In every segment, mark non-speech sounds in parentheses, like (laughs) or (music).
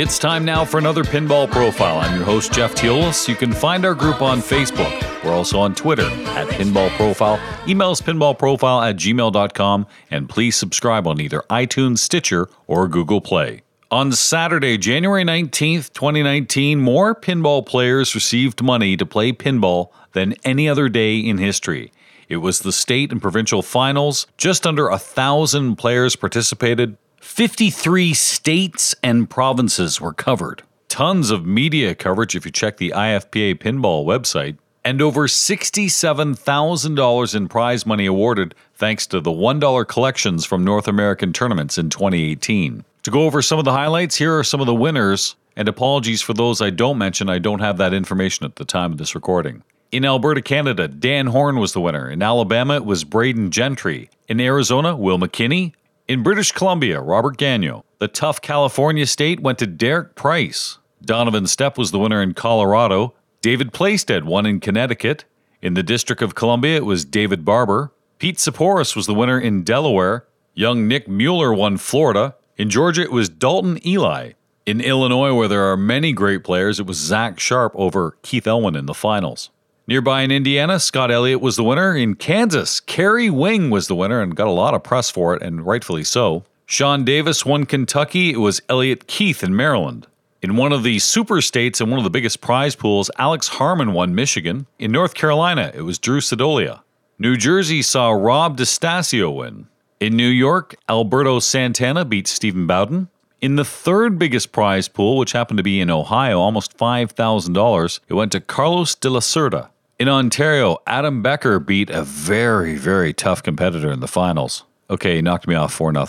It's time now for another Pinball Profile. I'm your host, Jeff Teolis. You can find our group on Facebook. We're also on Twitter at Pinball Profile. Email us pinballprofile at gmail.com, and please subscribe on either iTunes, Stitcher, or Google Play. On Saturday, January 19th, 2019, more pinball players received money to play pinball than any other day in history. It was the state and provincial finals. Just under a thousand players participated. 53 states and provinces were covered. Tons of media coverage if you check the IFPA pinball website. And over $67,000 in prize money awarded thanks to the $1 collections from North American tournaments in 2018. To go over some of the highlights, here are some of the winners. And apologies for those I don't mention, I don't have that information at the time of this recording. In Alberta, Canada, Dan Horn was the winner. In Alabama, it was Braden Gentry. In Arizona, Will McKinney. In British Columbia, Robert Gagnon. The tough California state went to Derek Price. Donovan Stepp was the winner in Colorado. David Playstead won in Connecticut. In the District of Columbia, it was David Barber. Pete Saporis was the winner in Delaware. Young Nick Mueller won Florida. In Georgia, it was Dalton Eli. In Illinois, where there are many great players, it was Zach Sharp over Keith Elwin in the finals. Nearby in Indiana, Scott Elliott was the winner. In Kansas, Kerry Wing was the winner and got a lot of press for it, and rightfully so. Sean Davis won Kentucky. It was Elliott Keith in Maryland. In one of the super states and one of the biggest prize pools, Alex Harmon won Michigan. In North Carolina, it was Drew Sedolia. New Jersey saw Rob DeStasio win. In New York, Alberto Santana beat Stephen Bowden. In the third biggest prize pool, which happened to be in Ohio, almost $5,000, it went to Carlos de la Cerda. In Ontario, Adam Becker beat a very, very tough competitor in the finals. Okay, he knocked me off 4 0.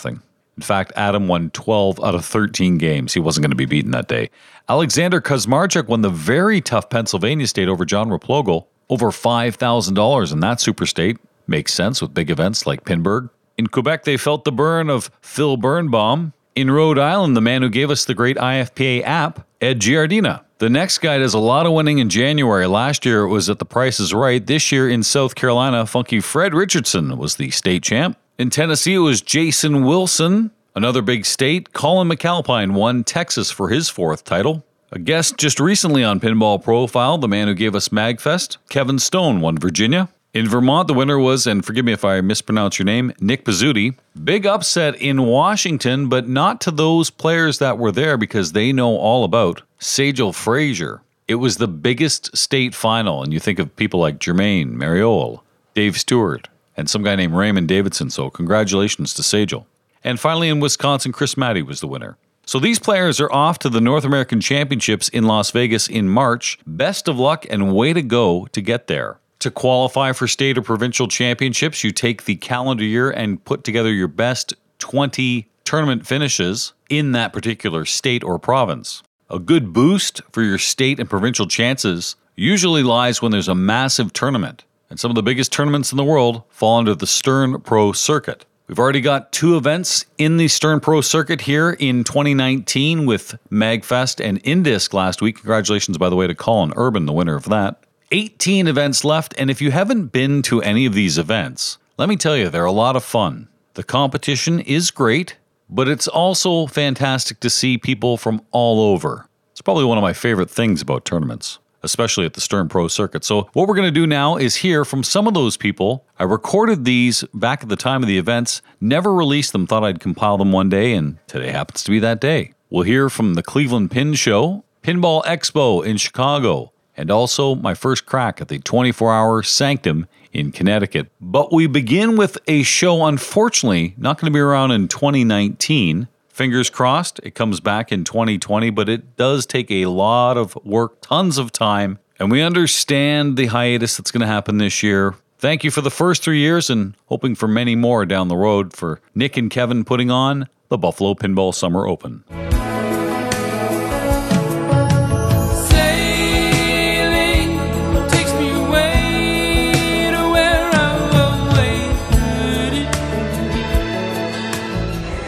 In fact, Adam won 12 out of 13 games. He wasn't going to be beaten that day. Alexander Kuzmarchuk won the very tough Pennsylvania state over John Replogle, over $5,000 in that super state. Makes sense with big events like Pinburgh. In Quebec, they felt the burn of Phil Birnbaum. In Rhode Island, the man who gave us the great IFPA app, Ed Giardina. The next guy does a lot of winning in January. Last year it was at the Price is Right. This year in South Carolina, Funky Fred Richardson was the state champ. In Tennessee, it was Jason Wilson. Another big state, Colin McAlpine won Texas for his fourth title. A guest just recently on Pinball Profile, the man who gave us MagFest, Kevin Stone won Virginia. In Vermont, the winner was, and forgive me if I mispronounce your name, Nick Pizzuti. Big upset in Washington, but not to those players that were there because they know all about Sajal Frazier. It was the biggest state final, and you think of people like Jermaine, Mariol, Dave Stewart, and some guy named Raymond Davidson. So, congratulations to Sajal. And finally, in Wisconsin, Chris Matty was the winner. So these players are off to the North American Championships in Las Vegas in March. Best of luck and way to go to get there. To qualify for state or provincial championships, you take the calendar year and put together your best 20 tournament finishes in that particular state or province. A good boost for your state and provincial chances usually lies when there's a massive tournament, and some of the biggest tournaments in the world fall under the Stern Pro Circuit. We've already got two events in the Stern Pro Circuit here in 2019 with MagFest and Indisc last week. Congratulations, by the way, to Colin Urban, the winner of that. 18 events left, and if you haven't been to any of these events, let me tell you, they're a lot of fun. The competition is great, but it's also fantastic to see people from all over. It's probably one of my favorite things about tournaments, especially at the Stern Pro Circuit. So, what we're going to do now is hear from some of those people. I recorded these back at the time of the events, never released them, thought I'd compile them one day, and today happens to be that day. We'll hear from the Cleveland Pin Show, Pinball Expo in Chicago, and also my first crack at the 24 hour Sanctum in Connecticut. But we begin with a show, unfortunately, not going to be around in 2019. Fingers crossed, it comes back in 2020, but it does take a lot of work, tons of time, and we understand the hiatus that's going to happen this year. Thank you for the first three years and hoping for many more down the road for Nick and Kevin putting on the Buffalo Pinball Summer Open.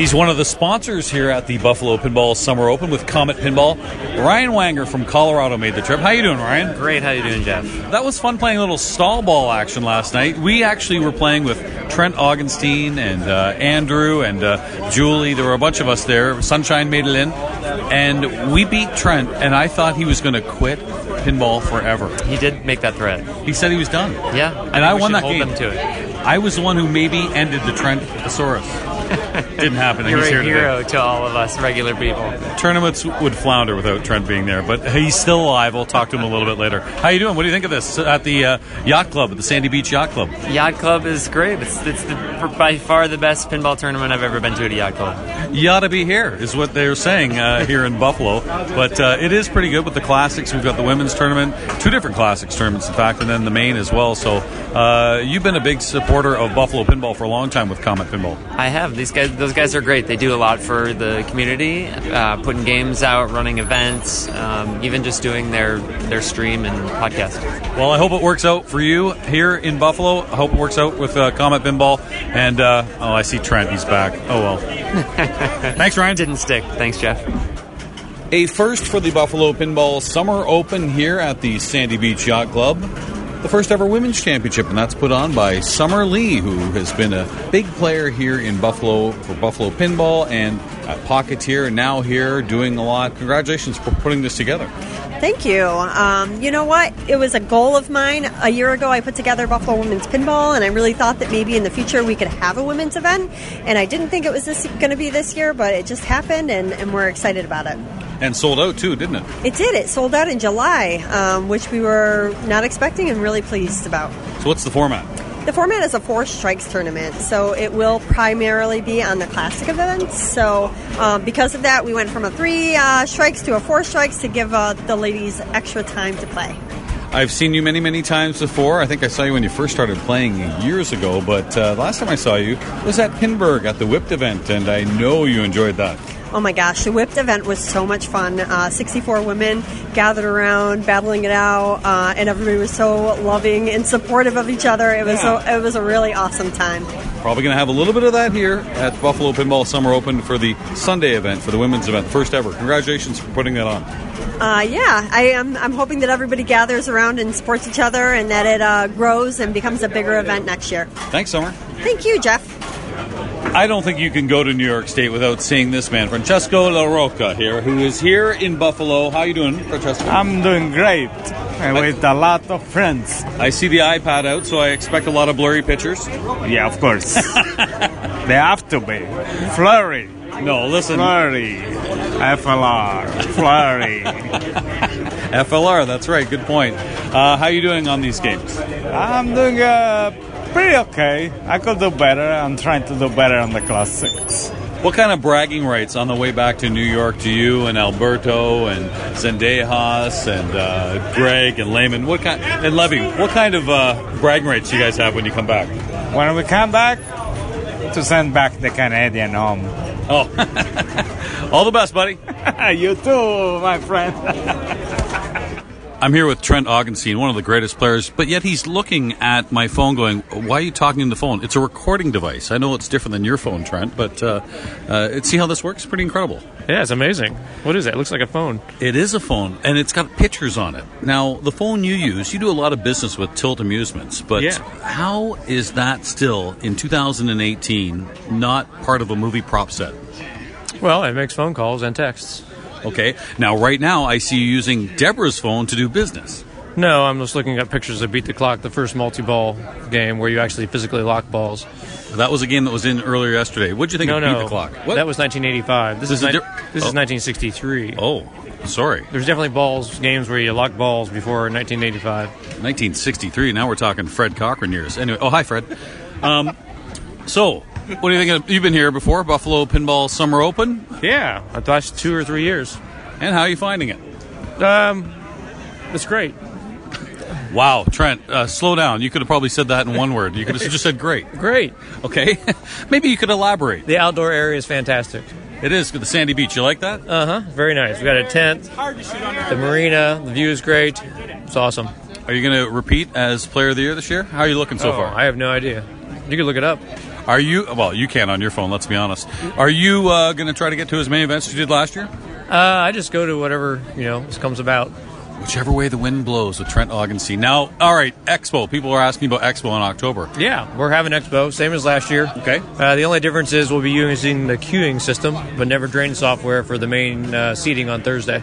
He's one of the sponsors here at the Buffalo Pinball Summer Open with Comet Pinball. Ryan Wanger from Colorado made the trip. How you doing, Ryan? Great. How you doing, Jeff? That was fun playing a little stall ball action last night. We actually were playing with Trent Augenstein and uh, Andrew and uh, Julie. There were a bunch of us there. Sunshine made it in, and we beat Trent. And I thought he was going to quit pinball forever. He did make that threat. He said he was done. Yeah, and I, we won that game. Them to it. I was the one who maybe ended the Trent Thesaurus. (laughs) Didn't happen. You're He's a here hero today. to all of us regular people. Tournaments would flounder without Trent being there, but he's still alive. We'll talk to him a little bit later. How are you doing? What do you think of this at the uh, yacht club at the Sandy Beach Yacht Club? Yacht Club is great. It's, it's the, by far the best pinball tournament I've ever been to at a yacht club. You ought to be here, is what they're saying uh, here in Buffalo. But uh, it is pretty good with the classics. We've got the women's tournament, two different classics tournaments, in fact, and then the main as well. So uh, you've been a big supporter of Buffalo pinball for a long time with Comet Pinball. I have. These guys, those guys are great. They do a lot for the community, uh, putting games out, running events, um, even just doing their their stream and podcast. Well, I hope it works out for you here in Buffalo. I hope it works out with uh, Comet Pinball. And uh, oh, I see Trent. He's back. Oh well. (laughs) Thanks, Ryan. Didn't stick. Thanks, Jeff. A first for the Buffalo Pinball Summer Open here at the Sandy Beach Yacht Club. The first ever women's championship, and that's put on by Summer Lee, who has been a big player here in Buffalo for Buffalo Pinball and at Pocketeer, now here doing a lot. Congratulations for putting this together. Thank you. Um, you know what? It was a goal of mine. A year ago, I put together Buffalo Women's Pinball, and I really thought that maybe in the future we could have a women's event. And I didn't think it was going to be this year, but it just happened, and, and we're excited about it. And sold out too, didn't it? It did. It sold out in July, um, which we were not expecting and really pleased about. So, what's the format? The format is a four strikes tournament, so it will primarily be on the classic events. So, um, because of that, we went from a three uh, strikes to a four strikes to give uh, the ladies extra time to play. I've seen you many, many times before. I think I saw you when you first started playing years ago, but uh, last time I saw you was at Pinburgh at the Whipped event, and I know you enjoyed that. Oh my gosh, the Whipped event was so much fun. Uh, 64 women gathered around, battling it out, uh, and everybody was so loving and supportive of each other. It was Yeah. a, it was a really awesome time. Probably going to have a little bit of that here at Buffalo Pinball Summer Open for the Sunday event, for the women's event, first ever. Congratulations for putting that on. Uh, yeah, I am. I'm hoping that everybody gathers around and supports each other, and that it uh, grows and becomes a bigger event next year. Thanks, Summer. Thank you, Jeff. I don't think you can go to New York State without seeing this man, Francesco La Rocca, here, who is here in Buffalo. How you doing, Francesco? I'm doing great and with a lot of friends. I see the iPad out, so I expect a lot of blurry pictures. Yeah, of course. (laughs) they have to be. Flurry. No, listen, Flurry. FLR. Flurry. (laughs) FLR. That's right. Good point. Uh, how you doing on these games? I'm doing uh, pretty okay. I could do better. I'm trying to do better on the classics. What kind of bragging rights on the way back to New York to you and Alberto and Zendejas and uh, Greg and Lehman? What kind and Levy? What kind of uh, bragging rights do you guys have when you come back? When we come back, to send back the Canadian home. Oh, (laughs) all the best, buddy. (laughs) you too, my friend. (laughs) I'm here with Trent Augenstein, one of the greatest players, but yet he's looking at my phone going, Why are you talking to the phone? It's a recording device. I know it's different than your phone, Trent, but uh, uh, see how this works? Pretty incredible. Yeah, it's amazing. What is that? It looks like a phone. It is a phone, and it's got pictures on it. Now, the phone you use, you do a lot of business with Tilt Amusements, but Yeah. how is that still, in 2018, not part of a movie prop set? Well, it makes phone calls and texts. Okay, now, right now, I see you using Deborah's phone to do business. No, I'm just looking at pictures of Beat the Clock, the first multi-ball game where you actually physically lock balls. That was a game that was in earlier yesterday. What'd you think No, of no, Beat the Clock? What? that was 1985. This, This is, is ni- di- this oh. is 1963. Oh, sorry. There's definitely balls games where you lock balls before 1985. 1963. Now we're talking Fred Cochran years. Anyway, oh hi Fred. Um, so, what do you think? Of, you've been here before, Buffalo Pinball Summer Open, Yeah, I've watched two or three years. and how are you finding it? Um, it's great. Wow, Trent, uh, slow down. You could have probably said that in one word. You could have just said great. (laughs) Great. Okay, (laughs) maybe you could elaborate. The outdoor area is fantastic. It is the sandy beach. You like that? Uh huh. Very nice. We got a tent, the marina. The view is great. It's awesome. Are you going to repeat as Player of the Year this year? How are you looking so Oh, far? I have no idea. You can look it up. Are you? Well, you can on your phone. Let's be honest. Are you uh, going to try to get to as many events as you did last year? Uh, I just go to whatever you know comes about. Whichever way the wind blows with Trent Augensy. Now, all right, Expo. People are asking about Expo in October. Yeah, we're having expo, same as last year. Okay. Uh, the only difference is we'll be using the queuing system, but never drain software for the main uh, seating on Thursday.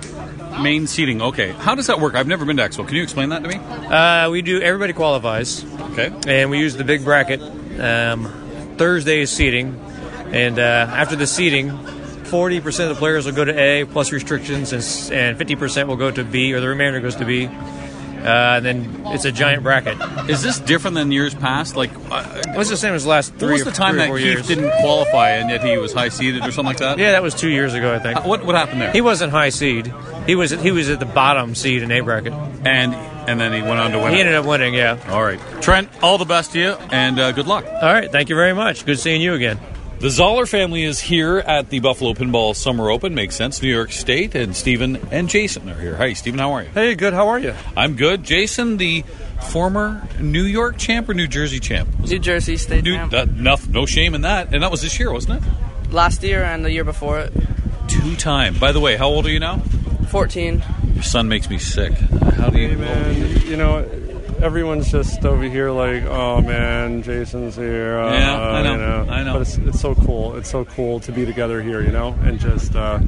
Main seating. Okay. How does that work? I've never been to Expo. Can you explain that to me? Uh, we do everybody qualifies, Okay. and we use the big bracket. Um, Thursday is seating, and uh, after the seating, 40% of the players will go to A plus restrictions, and, and 50% will go to B, or the remainder goes to B. Uh, and then it's a giant bracket. Is this different than years past? Like, uh, It was the same as the last three what was the time that Keith years. didn't qualify and yet he was high seeded or something like that? Yeah, that was two years ago, I think. Uh, What what happened there? He wasn't high seed. He was he was at the bottom seed in A bracket. and and then he went on to win. He ended up winning. Yeah. All right, Trent. All the best to you, and uh, good luck. All right. Thank you very much. Good seeing you again. The Zoller family is here at the Buffalo Pinball Summer Open. Makes sense. New York State, and Stephen and Jason are here. Hi, Stephen. How are you? Hey, good. How are you? I'm good. Jason, the former New York champ or New Jersey champ? New Jersey State New, champ. uh, no, no shame in that. And that was this year, wasn't it? Last year and the year before it. Two time. By the way, how old are you now? 14. Your son makes me sick. How do you? Hey, man. You know, everyone's just over here like, oh man, Jason's here. Uh, Yeah, I know, You know. I know. But it's, it's so cool. It's so cool to be together here, you know, and just, uh,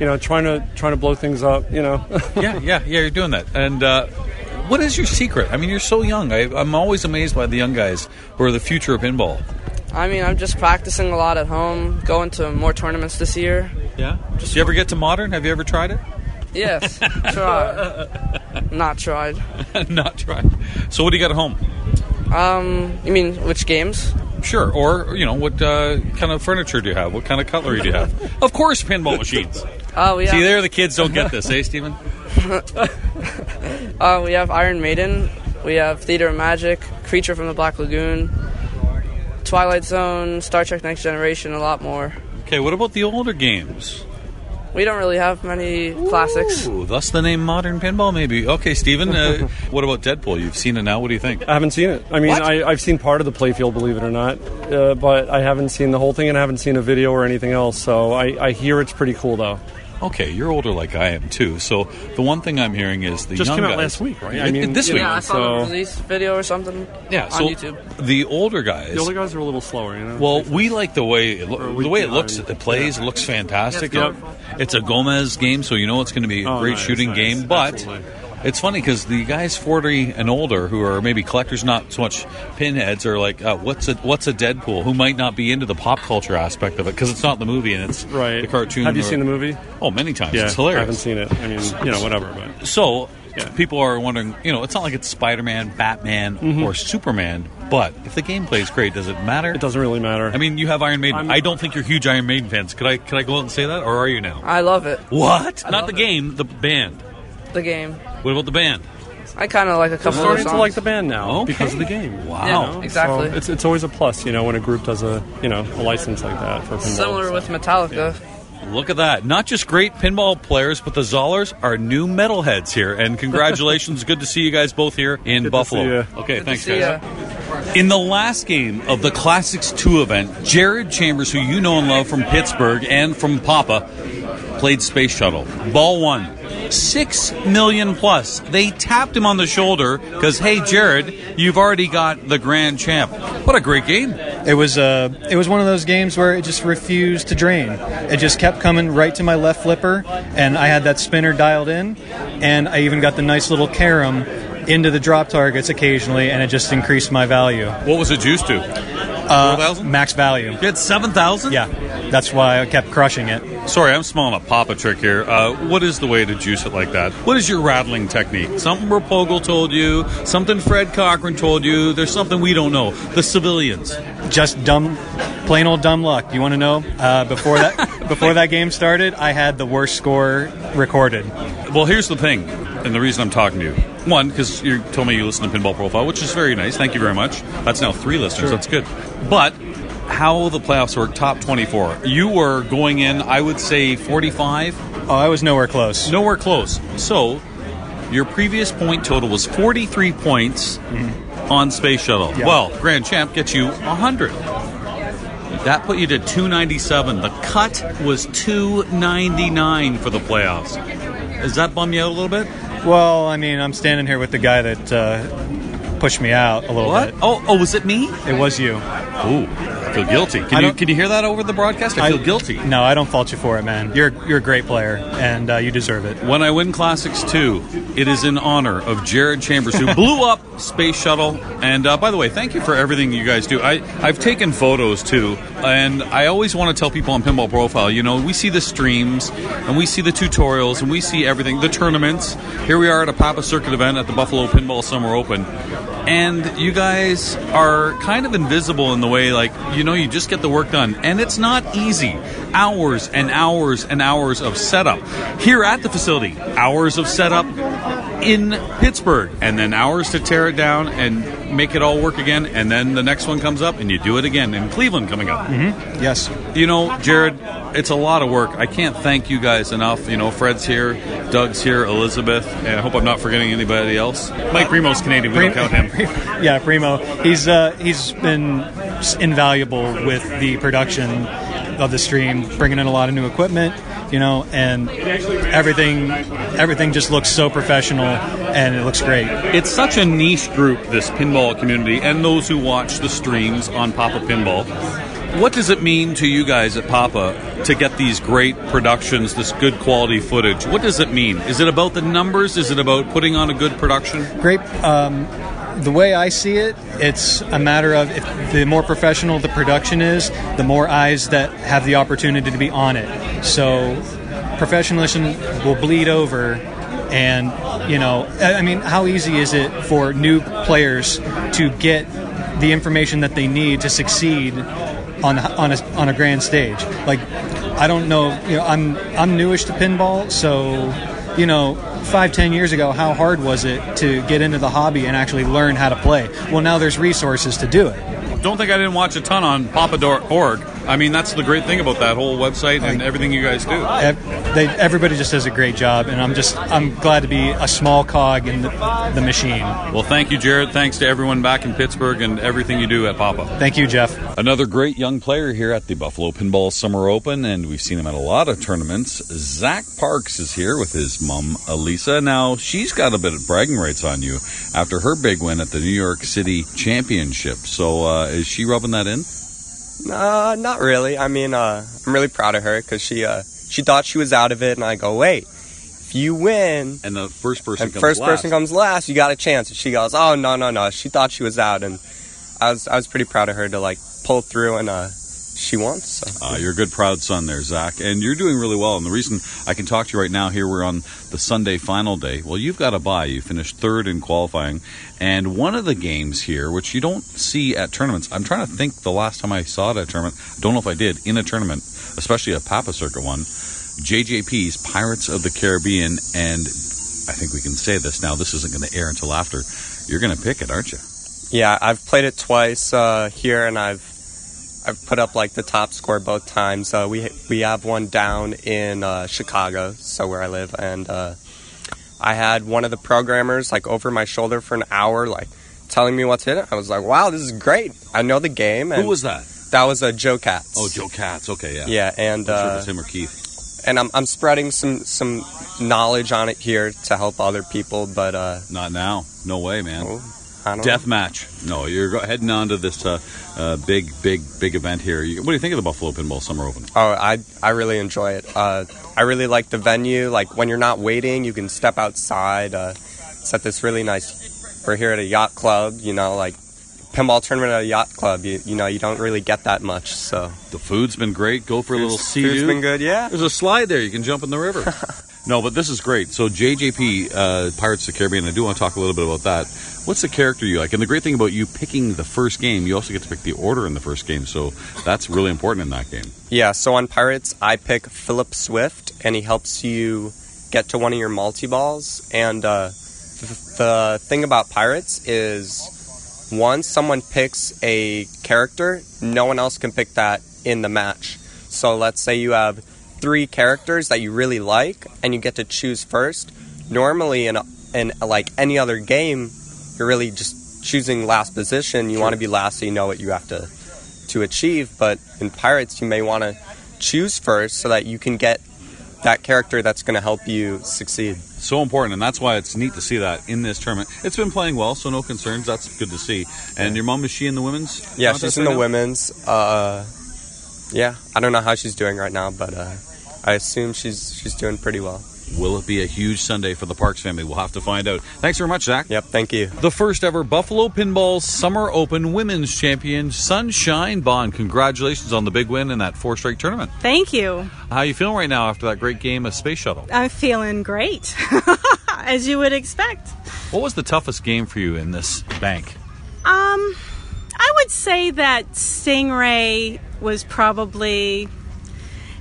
you know, trying to trying to blow things up, you know. (laughs) yeah, yeah, yeah. You're doing that. And uh, what is your secret? I mean, you're so young. I, I'm always amazed by the young guys who are the future of pinball. I mean, I'm just practicing a lot at home, going to more tournaments this year. Yeah. Did you ever get to modern? Have you ever tried it? Yes, tried. Not tried. (laughs) Not tried. So what do you got at home? Um, you mean which games? Sure. Or you know, what uh, kind of furniture do you have? What kind of cutlery do you have? (laughs) of course, pinball machines. Oh, have, See, there the kids don't get this, eh, Stephen? (laughs) uh, we have Iron Maiden. We have Theater of Magic, Creature from the Black Lagoon, Twilight Zone, Star Trek Next Generation, a lot more. Okay. What about the older games? We don't really have many classics. Ooh, thus the name modern pinball, maybe. Okay, Stephen. Uh, (laughs) what about Deadpool? You've seen it now. What do you think? I haven't seen it. I mean, What? I, I've seen part of the playfield, believe it or not, uh, but I haven't seen the whole thing and I haven't seen a video or anything else. So I, I hear it's pretty cool, though. Okay, you're older like I am too. So the one thing I'm hearing is the Just young came out guys- last week, right? I mean, this you week. Yeah, I saw the release video or something Yeah, on YouTube. the older guys. The older guys are a little slower, you know. well, we like the way it lo- Or a week the way it looks. It plays. It looks fantastic. Yep. It's a Gomez game, so you know it's going to be a Oh, great nice, shooting nice. game. But Absolutely. It's funny because the guys 40 and older who are maybe collectors, not so much pinheads, are like, uh, "What's a what's a Deadpool?" Who might not be into the pop culture aspect of it because it's not the movie and it's right. the cartoon. Have you or- seen the movie? Oh, many times. Yeah, it's hilarious. I haven't seen it. I mean, you know, whatever. But So Yeah. people are wondering, you know, it's not like it's Spider Man, Batman, or Superman, but if the gameplay is great, does it matter? Mm-hmm. it doesn't really matter. I mean, you have Iron Maiden. I'm- I don't think you're huge Iron Maiden fans. Could I could I go out and say that, or are you now? I love it. What? I Not the it. game, the band. The game. What about the band? I kind of like a I'm couple of starting songs. to like the band now Okay. because of the game. Wow. Yeah, exactly. So it's it's always a plus, you know, when a group does a you know a license like that for pinball. Similar with Metallica. Look at that. Not just great pinball players, but the Zollers are new metalheads here. And congratulations. (laughs) Good to see you guys both here in to Buffalo. see ya. Okay, Good to thanks, see guys. ya. In the last game of the Classics 2 event, Jared Chambers, who you know and love from Pittsburgh and from Papa, played Space Shuttle. Ball one. Six million plus. They tapped him on the shoulder because, hey, Jared, you've already got the grand champ. What a great game. It was uh, it was one of those games where it just refused to drain. It just kept coming right to my left flipper, and I had that spinner dialed in, and I even got the nice little carom into the drop targets occasionally, and it just increased my value. What was it juiced to? Uh, 4,000? max value. You had 7,000? Yeah, that's why I kept crushing it. Sorry, I'm smelling a Papa trick here. Uh, what is the way to juice it like that? What is your rattling technique? Something Replogle told you, something Fred Cochran told you, there's something we don't know. The civilians. Just dumb, plain old dumb luck. You want to know? Uh, before that, (laughs) before that game started, I had the worst score recorded. Well, here's the thing, and the reason I'm talking to you. One, because you told me you listen to Pinball Profile, which is very nice. Thank you very much. That's now three listeners. That's good. But how the playoffs work, top 24. You were going in, I would say, 45. Oh, I was nowhere close. Nowhere close. So, your previous point total was 43 points on Space Shuttle. Mm-hmm. Yeah. Well, Grand Champ gets you 100. That put you to 297. The cut was 299 for the playoffs. Does that bum you out a little bit? Well, I mean, I'm standing here with the guy that uh, pushed me out a little What? bit. Oh, oh, was it me? It was you. Ooh, feel guilty. Can you can you hear that over the broadcast? I feel guilty. No, I don't fault you for it, man. You're you're a great player, and uh, you deserve it. When I win Classics 2, it is in honor of Jared Chambers, who blew (laughs) up Space Shuttle. And uh, by the way, thank you for everything you guys do. I, I've taken photos too, and I always want to tell people on Pinball Profile, you know, we see the streams, and we see the tutorials, and we see everything, the tournaments. Here we are at a Papa Circuit event at the Buffalo Pinball Summer Open. And you guys are kind of invisible in the way, like, you know, you just get the work done. And it's not easy. Hours and hours and hours of setup. Here at the facility, hours of setup in Pittsburgh, and then hours to tear it down and make it all work again. And then the next one comes up, and you do it again in Cleveland coming up. Mm-hmm. Yes. You know, Jared, it's a lot of work. I can't thank you guys enough. You know, Fred's here, Doug's here, Elizabeth, and I hope I'm not forgetting anybody else. Mike Primo's Canadian. We don't count him. (laughs) yeah, Primo. He's uh, he's been invaluable with the production of the stream, bringing in a lot of new equipment. You know, and everything everything just looks so professional, and it looks great. It's such a niche group, this pinball community, and those who watch the streams on Papa Pinball. What does it mean to you guys at Papa to get these great productions, this good quality footage? What does it mean? Is it about the numbers? Is it about putting on a good production? Great. Um, the way I see it, it's a matter of the more professional the production is, the more eyes that have the opportunity to be on it. So professionalism will bleed over. And, you know, I I mean, how easy is it for new players to get the information that they need to succeed on, on, a, on a grand stage? Like, I don't know, you know, I'm, I'm newish to pinball, so, you know, five, ten years ago, how hard was it to get into the hobby and actually learn how to play? Well, now there's resources to do it. Don't think I didn't watch a ton on papa.org. I mean, that's the great thing about that whole website and everything you guys do. They, everybody just does a great job, and I'm just I'm glad to be a small cog in the, the machine. Well, thank you, Jared. Thanks to everyone back in Pittsburgh and everything you do at Papa. Thank you, Jeff. Another great young player here at the Buffalo Pinball Summer Open, and we've seen him at a lot of tournaments. Zach Parks is here with his mom, Elisa. Now, she's got a bit of bragging rights on you after her big win at the New York City Championship. So, uh, is she rubbing that in? Uh, not really. I mean, uh, I'm really proud of her because she uh, she thought she was out of it, and I go, wait, if you win, and the first person and comes first last. person comes last, you got a chance. And she goes, oh no no no, she thought she was out, and I was I was pretty proud of her to like pull through, and uh, she wants. So Uh, you're a good, proud son there, Zach, and you're doing really well. And the reason I can talk to you right now, here we're on the Sunday final day. Well, you've got a bye. You finished third in qualifying, and one of the games here, which you don't see at tournaments. I'm trying to think the last time I saw it at a tournament. I don't know if I did in a tournament, especially a Papa Circuit one. JJP's Pirates of the Caribbean, and I think we can say this now. This isn't going to air until after. You're going to pick it, aren't you? yeah, I've played it twice uh, here, and I've I've put up like the top score both times. Uh, we we have one down in uh, Chicago, so where I live, and uh, I had one of the programmers like over my shoulder for an hour, like telling me what's in it. I was like, "Wow, this is great! I know the game." And Who was that? That was a uh, Joe Katz. Oh, Joe Katz. Okay, yeah. Yeah, and I'm sure uh, it was him or Keith. and I'm I'm spreading some some knowledge on it here to help other people, but uh, Not now. No way, man. I Death match. No, you're heading on to this uh, uh, big, big, big event here. You, what do you think of the Buffalo Pinball Summer Open? Oh, I I really enjoy it. Uh, I really like the venue. Like when you're not waiting, you can step outside. Uh, it's at this really nice. We're here at a yacht club. You know, like pinball tournament at a yacht club. You you know you don't really get that much. So The food's been great. Go for a little sea food's been good. Yeah. There's a slide there. You can jump in the river. (laughs) no, but this is great. So JJP, uh, Pirates of the Caribbean. I do want to talk a little bit about that. What's the character you like? And the great thing about you picking the first game, you also get to pick the order in the first game. So that's really important in that game. Yeah, so on Pirates, I pick Philip Swift, and he helps you get to one of your multi balls. And uh, th- the thing about Pirates is once someone picks a character, no one else can pick that in the match. So let's say you have three characters that you really like, and you get to choose first. Normally, in, in like any other game, you're really just choosing last position. You want to be last, so you know what you have to to achieve, but in Pirates, you may want to choose first so that you can get that character that's going to help you succeed. So important, and that's why it's neat to see that in this tournament. It's been playing well, so no concerns. That's good to see. And your mom is she in the women's? Yeah, she's in right the now? women's. Uh, yeah, I don't know how she's doing right now, but uh, I assume she's she's doing pretty well. Will it be a huge Sunday for the Parks family? We'll have to find out. Thanks very much, Zach. Yep, thank you. The first ever Buffalo Pinball Summer Open Women's Champion, Sunshine Bond. Congratulations on the big win in that four strike tournament. Thank you. How you feeling right now after that great game of Space Shuttle? I'm feeling great, (laughs) as you would expect. What was the toughest game for you in this bank? Um, I would say that Stingray was probably.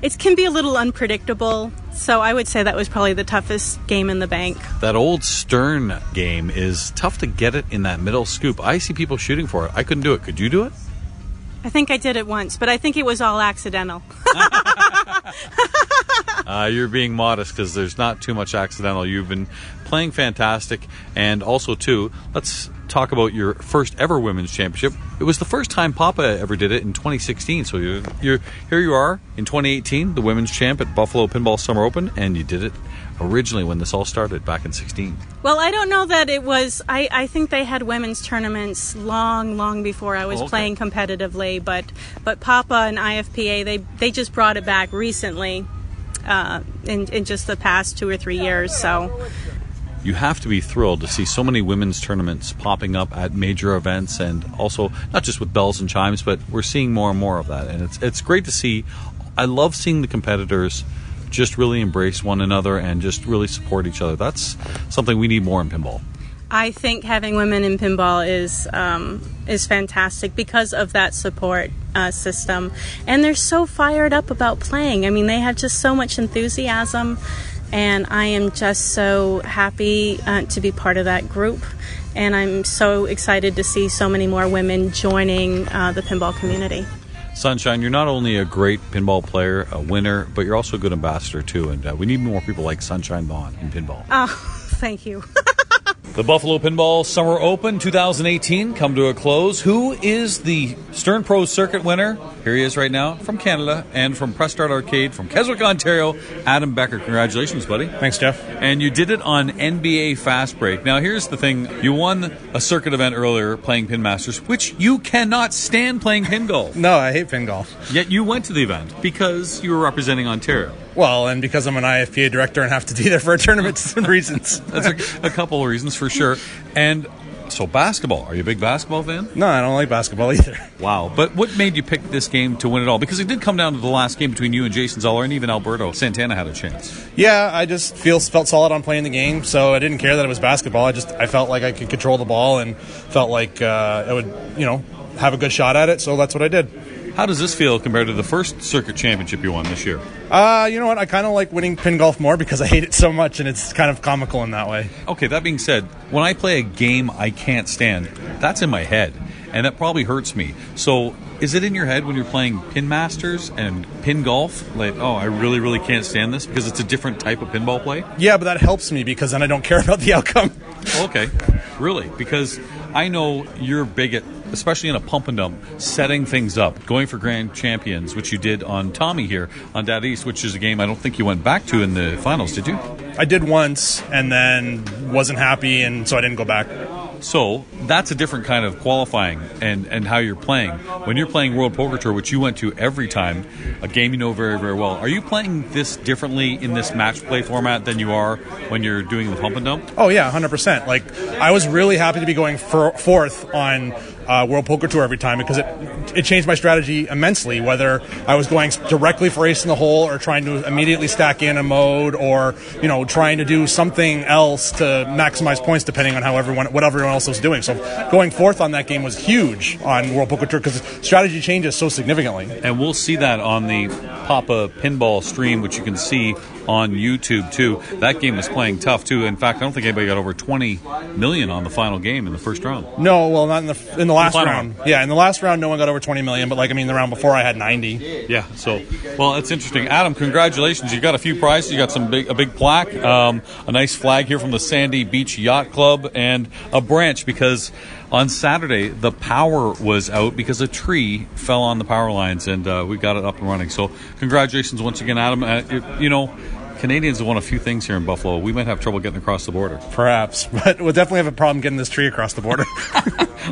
It can be a little unpredictable, so I would say that was probably the toughest game in the bank. That old Stern game is tough to get it in that middle scoop. I see people shooting for it. I couldn't do it. Could you do it? I think I did it once, but I think it was all accidental. (laughs) Uh, you're being modest because there's not too much accidental. You've been playing fantastic, and also too. Let's talk about your first ever women's championship. It was the first time Papa ever did it in 2016. So you're, you're here. You are in 2018, the women's champ at Buffalo Pinball Summer Open, and you did it originally when this all started back in 16. Well, I don't know that it was. I, I think they had women's tournaments long, long before I was Oh, okay. playing competitively. But but Papa and IFPA they they just brought it back recently, uh, in in just the past two or three years. So you have to be thrilled to see so many women's tournaments popping up at major events and also not just with bells and chimes but we're seeing more and more of that. And it's it's great to see I love seeing the competitors just really embrace one another and just really support each other. That's something we need more in pinball. I think having women in pinball is um, is fantastic because of that support uh, system, and they're so fired up about playing. I mean, they have just so much enthusiasm, and I am just so happy uh, to be part of that group. And I'm so excited to see so many more women joining uh, the pinball community. Sunshine you're not only a great pinball player a winner but you're also a good ambassador too and uh, we need more people like Sunshine Bond in pinball Oh, (laughs) thank you. (laughs) The Buffalo Pinball Summer Open 2018 come to a close. Who is the Stern Pro Circuit winner? Here he is right now from Canada and from Press Start Arcade from Keswick, Ontario. Adam Becker, congratulations, buddy. Thanks, Jeff. And you did it on NBA Fast Break. Now, here's the thing: you won a circuit event earlier playing Pin Masters, which you cannot stand playing pin golf. No, I hate pin golf. Yet you went to the event because you were representing Ontario. Well, and because I'm an IFPA director and have to be there for a tournament for some reasons. (laughs) That's a, a couple of reasons for sure. And so, basketball. Are you a big basketball fan? No, I don't like basketball either. Wow. But what made you pick this game to win it all? Because it did come down to the last game between you and Jason Zoller, and even Alberto Santana had a chance. Yeah, I just feel felt solid on playing the game, so I didn't care that it was basketball. I just I felt like I could control the ball and felt like uh, I would, you know, have a good shot at it. So that's what I did. How does this feel compared to the first circuit championship you won this year? Uh, you know what? I kind of like winning pin golf more because I hate it so much, and it's kind of comical in that way. Okay, that being said, when I play a game I can't stand, that's in my head, and that probably hurts me. So, is it in your head when you're playing pin masters and pin golf? Like, oh, I really, really can't stand this because it's a different type of pinball play? Yeah, but that helps me because then I don't (laughs) care about the outcome. Okay, really? Because I know you're big at, especially in a pump and dump, setting things up, going for grand champions, which you did on Tommy here on Data East, which is a game I don't think you went back to in the finals, did you? I did once and then wasn't happy, and so I didn't go back. So that's a different kind of qualifying and, and how you're playing. When you're playing World Poker Tour, which you went to every time, a game you know very, very well, are you playing this differently in this match play format than you are when you're doing the pump and dump? Oh yeah, hundred percent. Like I was really happy to be going for, fourth on uh, World Poker Tour every time because it it changed my strategy immensely. Whether I was going directly for ace in the hole or trying to immediately stack in a mode, or you know trying to do something else to maximize points depending on how everyone what everyone else was doing. So going fourth on that game was huge on World Poker Tour because strategy changes so significantly. And we'll see that on the Papa Pinball stream, which you can see on YouTube too. That game was playing tough too. In fact, I don't think anybody got over 20 million on the final game in the first round. No, well, not in the in the last final round. Yeah, in the last round, no one got over twenty million. But like I mean, the round before, I had ninety. Yeah. So, well, it's interesting. Adam, congratulations! You got a few prizes. You got some big, a big plaque, um, a nice flag here from the Sandy Beach Yacht Club, and a branch because On Saturday, the power was out because a tree fell on the power lines, and uh, we got it up and running. So, congratulations once again, Adam. Uh, you know, Canadians won a few things here in Buffalo. We might have trouble getting across the border. Perhaps, (laughs) but we'll definitely have a problem getting this tree across the border. (laughs)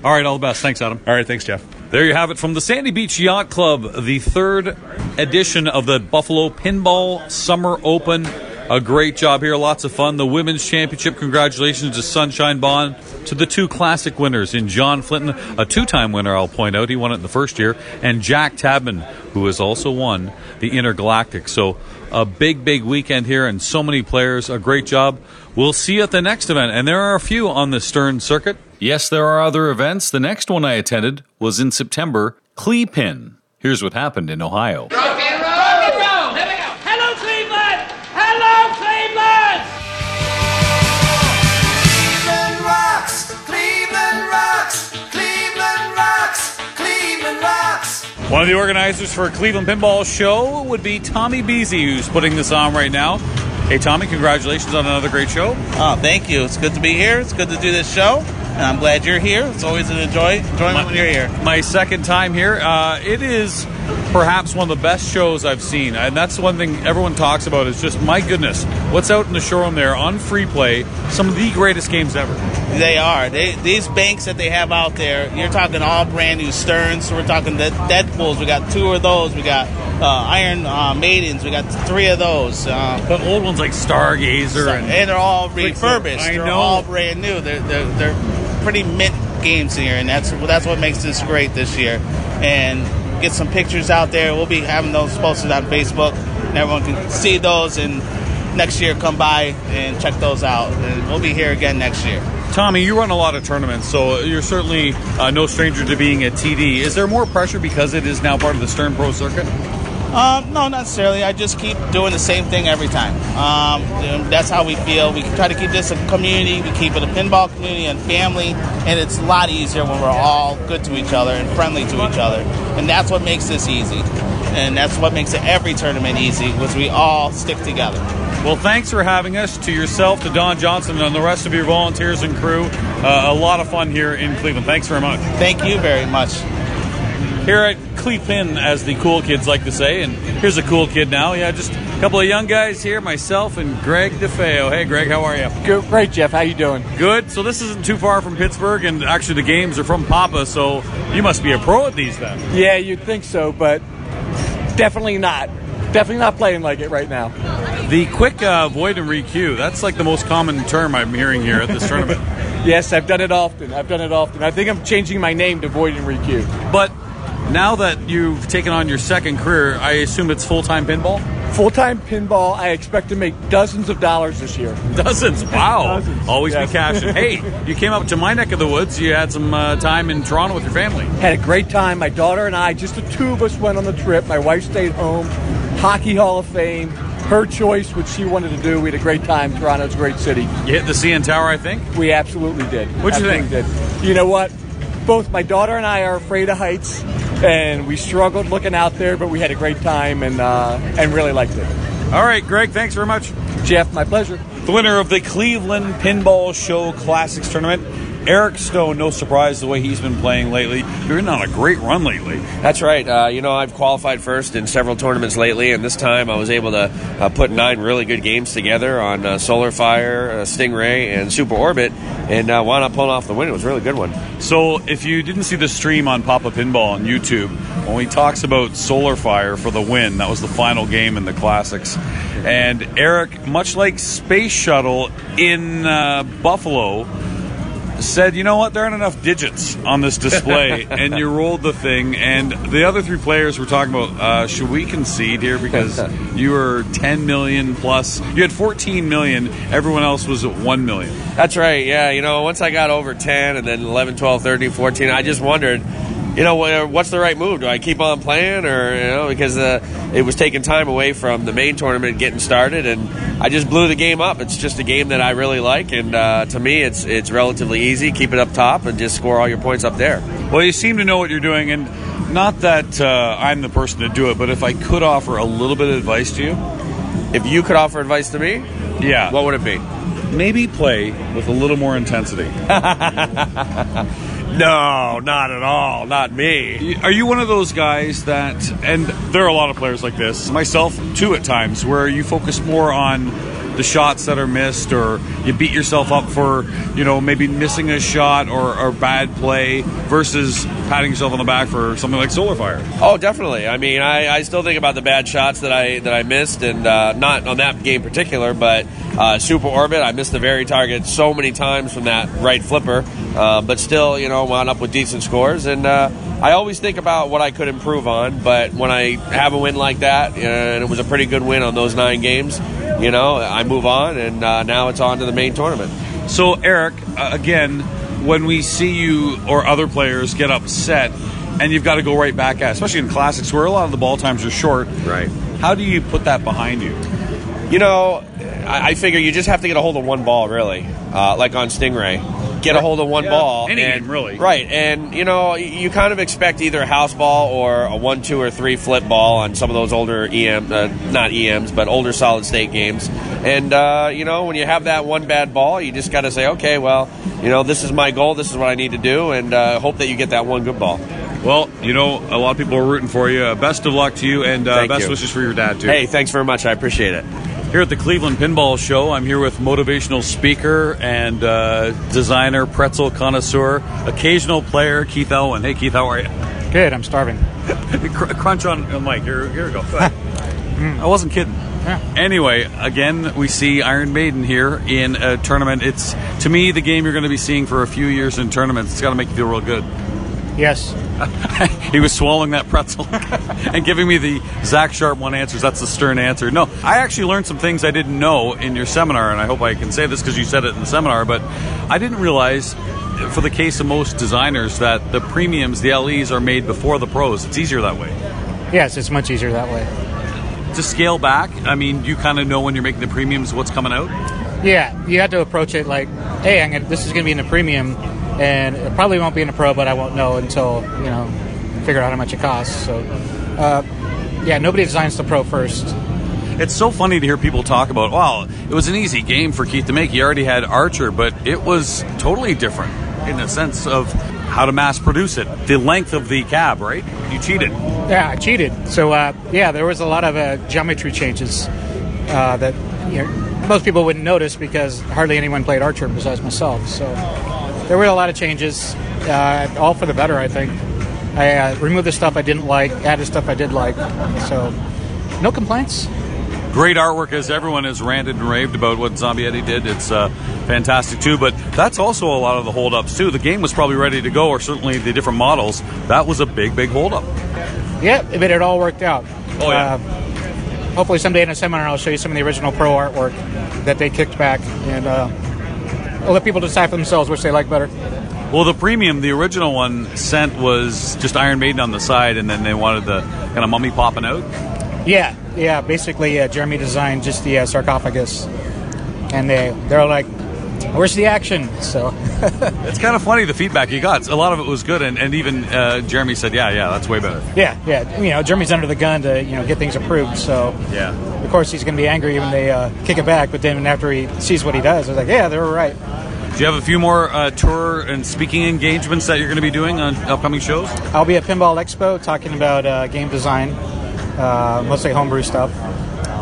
all right, all the best. Thanks, Adam. All right, thanks, Jeff. There you have it from the Sandy Beach Yacht Club, the third edition of the Buffalo Pinball Summer Open. A great job here, lots of fun. The Women's Championship, congratulations to Sunshine Bond, to the two classic winners in John Flinton, a two time winner, I'll point out. He won it in the first year, and Jack Tabman, who has also won the Intergalactic. So, a big, big weekend here, and so many players. A great job. We'll see you at the next event, and there are a few on the Stern Circuit. Yes, there are other events. The next one I attended was in September, Cleepin. Here's what happened in Ohio. One of the organizers for Cleveland Pinball Show would be Tommy Beasy, who's putting this on right now. Hey, Tommy, congratulations on another great show. Oh, thank you. It's good to be here. It's good to do this show, and I'm glad you're here. It's always an enjoy enjoyment when you're here. My second time here. Uh, it is perhaps one of the best shows I've seen, and that's one thing everyone talks about. Is just my goodness, what's out in the showroom there on free play? Some of the greatest games ever. They are. They these banks that they have out there. You're talking all brand new Stearns. We're talking the Deadpools. We got two of those. We got uh, Iron uh, Maidens. We got three of those. Uh, but old ones like Stargazer and, and they're all refurbished. I they're know. all brand new. They're, they're they're pretty mint games here, and that's that's what makes this great this year. And get some pictures out there. We'll be having those posted on Facebook, and everyone can see those. And next year, come by and check those out. And we'll be here again next year. Tommy, you run a lot of tournaments, so you're certainly uh, no stranger to being a TD. Is there more pressure because it is now part of the Stern Pro circuit? Um, no, not necessarily. I just keep doing the same thing every time. Um, that's how we feel. We try to keep this a community. We keep it a pinball community and family, and it's a lot easier when we're all good to each other and friendly to each other. And that's what makes this easy. And that's what makes it every tournament easy, was we all stick together. Well, thanks for having us. To yourself, to Don Johnson, and the rest of your volunteers and crew. Uh, a lot of fun here in Cleveland. Thanks very much. Thank you very much. Here at Cleepin, as the cool kids like to say, and here's a cool kid now. Yeah, just a couple of young guys here, myself and Greg DeFeo. Hey, Greg, how are you? Good, great, Jeff. How you doing? Good. So this isn't too far from Pittsburgh, and actually the games are from Papa, so you must be a pro at these then. Yeah, you'd think so, but definitely not. Definitely not playing like it right now. The quick uh, void and requeue, that's like the most common term I'm hearing here at this (laughs) tournament. Yes, I've done it often. I've done it often. I think I'm changing my name to Void and Requeue. But now that you've taken on your second career, I assume it's full time pinball? Full time pinball, I expect to make dozens of dollars this year. (laughs) Dozens. Wow. (laughs) Dozens, Always yes. be cashing. (laughs) hey, you came up to my neck of the woods. You had some uh, time in Toronto with your family. Had a great time. My daughter and I, just the two of us, went on the trip. My wife stayed home. Hockey Hall of Fame. Her choice, what she wanted to do. We had a great time. Toronto's a great city. You hit the CN Tower, I think? We absolutely did. What'd you think? Did. You know what? Both my daughter and I are afraid of heights, and we struggled looking out there, but we had a great time and uh, and really liked it. All right, Greg, thanks very much. Jeff, my pleasure. The winner of the Cleveland Pinball Show Classics Tournament, Eric Stone. No surprise the way he's been playing lately. You're in on a great run lately. That's right. Uh, you know, I've qualified first in several tournaments lately, and this time I was able to uh, put nine really good games together on uh, Solar Fire, uh, Stingray, and Super Orbit, and uh, wound up pulling off the win. It was a really good one. So, if you didn't see the stream on Papa Pinball on YouTube, when he talks about Solar Fire for the win, that was the final game in the Classics. And Eric, much like Space Shuttle in uh, Buffalo, said, you know what, there aren't enough digits on this display. (laughs) and you rolled the thing. And the other three players were talking about, uh, should we concede here? Because (laughs) you were 10 million plus. You had 14 million. Everyone else was at 1 million. That's right. Yeah, you know, once I got over 10 and then 11, 12, 13, 14, I just wondered, you know, what's the right move? Do I keep on playing or, you know, because uh, it was taking time away from the main tournament getting started and I just blew the game up. It's just a game that I really like and uh, to me it's it's relatively easy. Keep it up top and just score all your points up there. Well, you seem to know what you're doing, and not that uh, I'm the person to do it, but if I could offer a little bit of advice to you, if you could offer advice to me, yeah, what would it be? Maybe play with a little more intensity. (laughs) No, not at all. Not me. Are you one of those guys that, and there are a lot of players like this, myself too at times, where you focus more on the shots that are missed, or you beat yourself up for, you know, maybe missing a shot or, or bad play versus patting yourself on the back for something like Solar Fire? Oh, definitely. I mean, I, I still think about the bad shots that I that I missed, and uh, not on that game particular, but uh, Super Orbit. I missed the very target so many times from that right flipper, uh, but still, you know, wound up with decent scores. And uh, I always think about what I could improve on. But when I have a win like that, and it was a pretty good win on those nine games, you know, I move on, and uh, now it's on to the main tournament. So, Eric, uh, again, when we see you or other players get upset and you've got to go right back at, especially in classics where a lot of the ball times are short. Right. How do you put that behind you? You know, I, I figure you just have to get a hold of one ball, really, uh, like on Stingray. Get a hold of one Yeah, ball. any and, game, really. Right, and you know, you kind of expect either a house ball or a one, two, or three flip ball on some of those older EM, uh, not EMs, but older solid state games. And uh, you know, when you have that one bad ball, you just got to say, okay, well, you know, this is my goal. This is what I need to do, and uh, hope that you get that one good ball. Well, you know, a lot of people are rooting for you. Uh, best of luck to you, and uh, best you. wishes for your dad too. Hey, thanks very much. I appreciate it. Here at the Cleveland Pinball Show, I'm here with motivational speaker and uh, designer, pretzel connoisseur, occasional player, Keith Elwin. Hey, Keith, how are you? Good. I'm starving. (laughs) Cr- crunch on the mic. Here, here we go. Go ahead. (laughs) I wasn't kidding. Yeah. Anyway, again, we see Iron Maiden here in a tournament. It's to me the game you're going to be seeing for a few years in tournaments. It's got to make you feel real good. Yes. (laughs) he was swallowing that pretzel (laughs) and giving me the Zach Sharpe one answers. That's the stern answer. No, I actually learned some things I didn't know in your seminar, and I hope I can say this because you said it in the seminar. But I didn't realize, for the case of most designers, that the premiums, the LEs, are made before the pros. It's easier that way. Yes, it's much easier that way. To scale back, I mean, you kind of know when you're making the premiums what's coming out. Yeah, you have to approach it like, hey, I'm gonna, this is going to be in the premium, and it probably won't be in a pro, but I won't know until you know figure out how much it costs. So, uh, yeah, nobody designs the pro first. It's so funny to hear people talk about, wow, it was an easy game for Keith to make. He already had Archer, but it was totally different in the sense of how to mass produce it. The length of the cab, right? You cheated. Yeah, I cheated. So uh, yeah, there was a lot of uh, geometry changes uh, that you know, most people wouldn't notice because hardly anyone played Archer besides myself. So there were a lot of changes, uh, all for the better, I think. I uh, removed the stuff I didn't like, added stuff I did like. So no complaints. Great artwork, as everyone has ranted and raved about what Zombie Yeti did. It's uh, fantastic too, but that's also a lot of the holdups too. The game was probably ready to go, or certainly the different models. That was a big, big holdup. Yeah, but it all worked out. Oh, yeah. Uh, hopefully someday in a seminar I'll show you some of the original pro artwork that they kicked back, and uh, I'll let people decide for themselves which they like better. Well, the premium, the original one sent was just Iron Maiden on the side, and then they wanted the kind of mummy popping out. Yeah, yeah. Basically, uh, Jeremy designed just the uh, sarcophagus, and they they're like, "Where's the action?" So (laughs) It's kind of funny the feedback you got. A lot of it was good, and, and even uh, Jeremy said, "Yeah, yeah, that's way better." yeah, yeah. You know, Jeremy's under the gun to you know get things approved. So Yeah. Of course he's going to be angry when they uh, kick it back. But then after he sees what he does, he's like, "Yeah, they were right." Do you have a few more uh, tour and speaking engagements that you're going to be doing on upcoming shows? I'll be at Pinball Expo talking about uh, game design, uh, mostly homebrew stuff,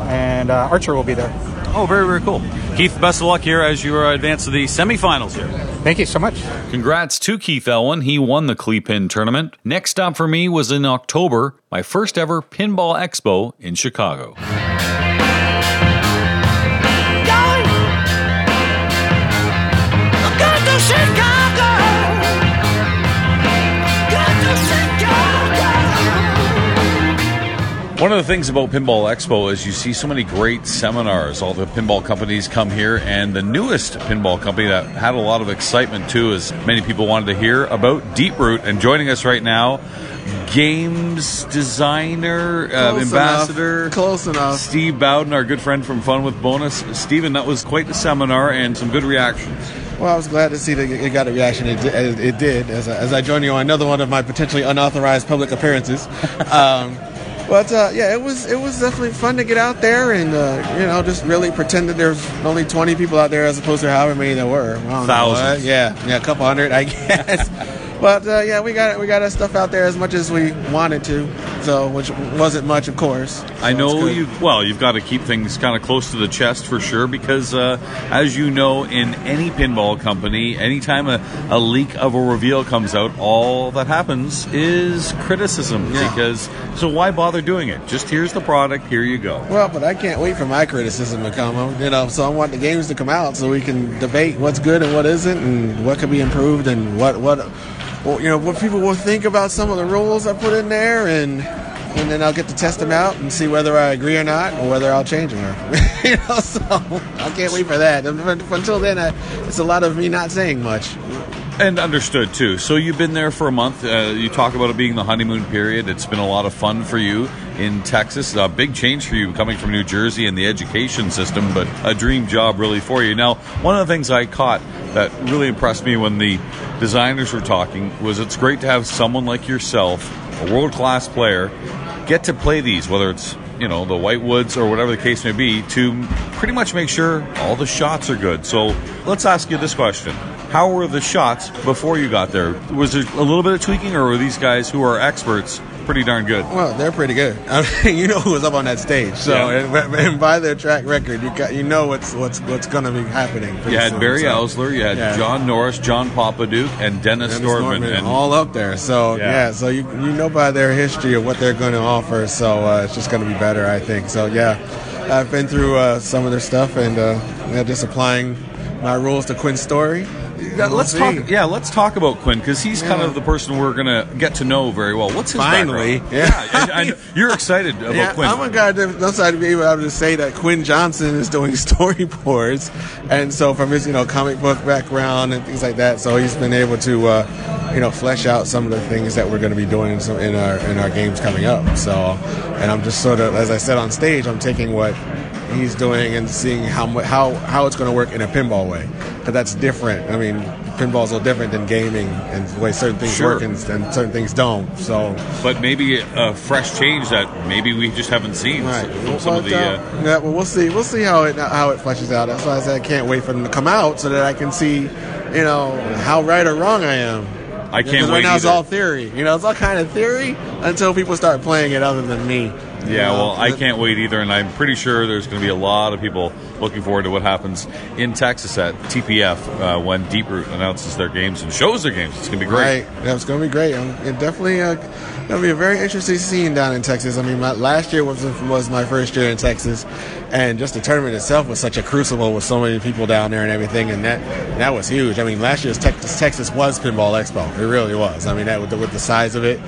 and uh, Archer will be there. Oh, very, very cool. Keith, best of luck here as you advance to the semifinals here. Thank you so much. Congrats to Keith Elwin. He won the Clepin tournament. Next stop for me was in October, my first ever Pinball Expo in Chicago. One of the things about Pinball Expo is you see so many great seminars. All the pinball companies come here, and the newest pinball company that had a lot of excitement too, as many people wanted to hear about Deep Root. And joining us right now, games designer, uh, Close ambassador, enough. Close enough. Steve Bowden, our good friend from Fun with Bonus. Stephen, that was quite the seminar and some good reactions. Well, I was glad to see that it got a reaction. It, did- it, it did as I, as I joined you on another one of my potentially unauthorized public appearances. (laughs) Um, but uh, yeah, it was it was definitely fun to get out there and uh, you know just really pretend that there's only 20 people out there as opposed to however many there were. Don't know Thousands. Yeah, yeah, a couple hundred, I (laughs) guess. But uh, yeah, we got we got our stuff out there as much as we wanted to, so which wasn't much, of course. I know you. Well, you've got to keep things kind of close to the chest for sure, because uh, as you know, in any pinball company, anytime a, a leak of a reveal comes out, all that happens is criticism. Yeah. Because so why bother doing it? Just here's the product. Here you go. Well, but I can't wait for my criticism to come. You know, so I want the games to come out so we can debate what's good and what isn't, and what could be improved, and what what, well, you know, what people will think about some of the rules I put in there, and and then I'll get to test them out and see whether I agree or not, or whether I'll change them. (laughs) you know, so I can't wait for that. Until then, I, it's a lot of me not saying much. And understood too. So you've been there for a month. Uh, you talk about it being the honeymoon period. It's been a lot of fun for you in Texas. A big change for you coming from New Jersey and the education system, but a dream job really for you. Now, one of the things I caught that really impressed me when the designers were talking was it's great to have someone like yourself, a world class player, get to play these, whether it's you know the Whitewoods or whatever the case may be, to pretty much make sure all the shots are good. So let's ask you this question: How were the shots before you got there? Was there a little bit of tweaking, or were these guys who are experts pretty darn good? Well, they're pretty good. (laughs) I mean, you know who was up on that stage. So, Yeah. and, and by their track record, you got you know what's what's what's going to be happening. You had soon. Barry So, Oursler, you had yeah. John Norris, John Popadiuk, and Dennis, Dennis Nordman, Nordman, and all up there. So Yeah. yeah, so you you know by their history of what they're going to offer. So uh, it's just going to be better, I think. So yeah, I've been through uh, some of their stuff and uh, yeah, just applying my rules to Quinn's story. Yeah, We'll let's see. talk. Yeah, let's talk about Quinn because he's kind of the person we're gonna get to know very well. What's his Finally, background? yeah, (laughs) I, I you're excited about Yeah, Quinn. I'm a guy that knows how to be able to say that Quinn Johnson is doing (laughs) storyboards, and so from his you know comic book background and things like that, so he's been able to uh, you know flesh out some of the things that we're going to be doing in, some, in our in our games coming up. So, and I'm just sort of as I said on stage, I'm taking what he's doing and seeing how how how it's going to work in a pinball way, because that's different. I mean, pinball's a little different than gaming and the way certain things Sure. work and, and certain things don't. So. but maybe a fresh change that maybe we just haven't seen Right. some of the. uh, Uh, yeah, well, we'll see. We'll see how it how it fleshes out. That's why I said I can't wait for them to come out so that I can see, you know, how right or wrong I am. I can't Because wait Right now it's all theory. You know, it's all kind of theory until people start playing it other than me. Yeah, well, I can't wait either, and I'm pretty sure there's going to be a lot of people looking forward to what happens in Texas at TPF uh, when Deep Root announces their games and shows their games. It's going to be great. Right. Yeah, it's going to be great. Um, it definitely uh, to be a very interesting scene down in Texas. I mean, my, last year was was my first year in Texas, and just the tournament itself was such a crucible with so many people down there and everything, and that that was huge. I mean, last year's Texas Texas was Pinball Expo. It really was. I mean, that with the, with the size of it,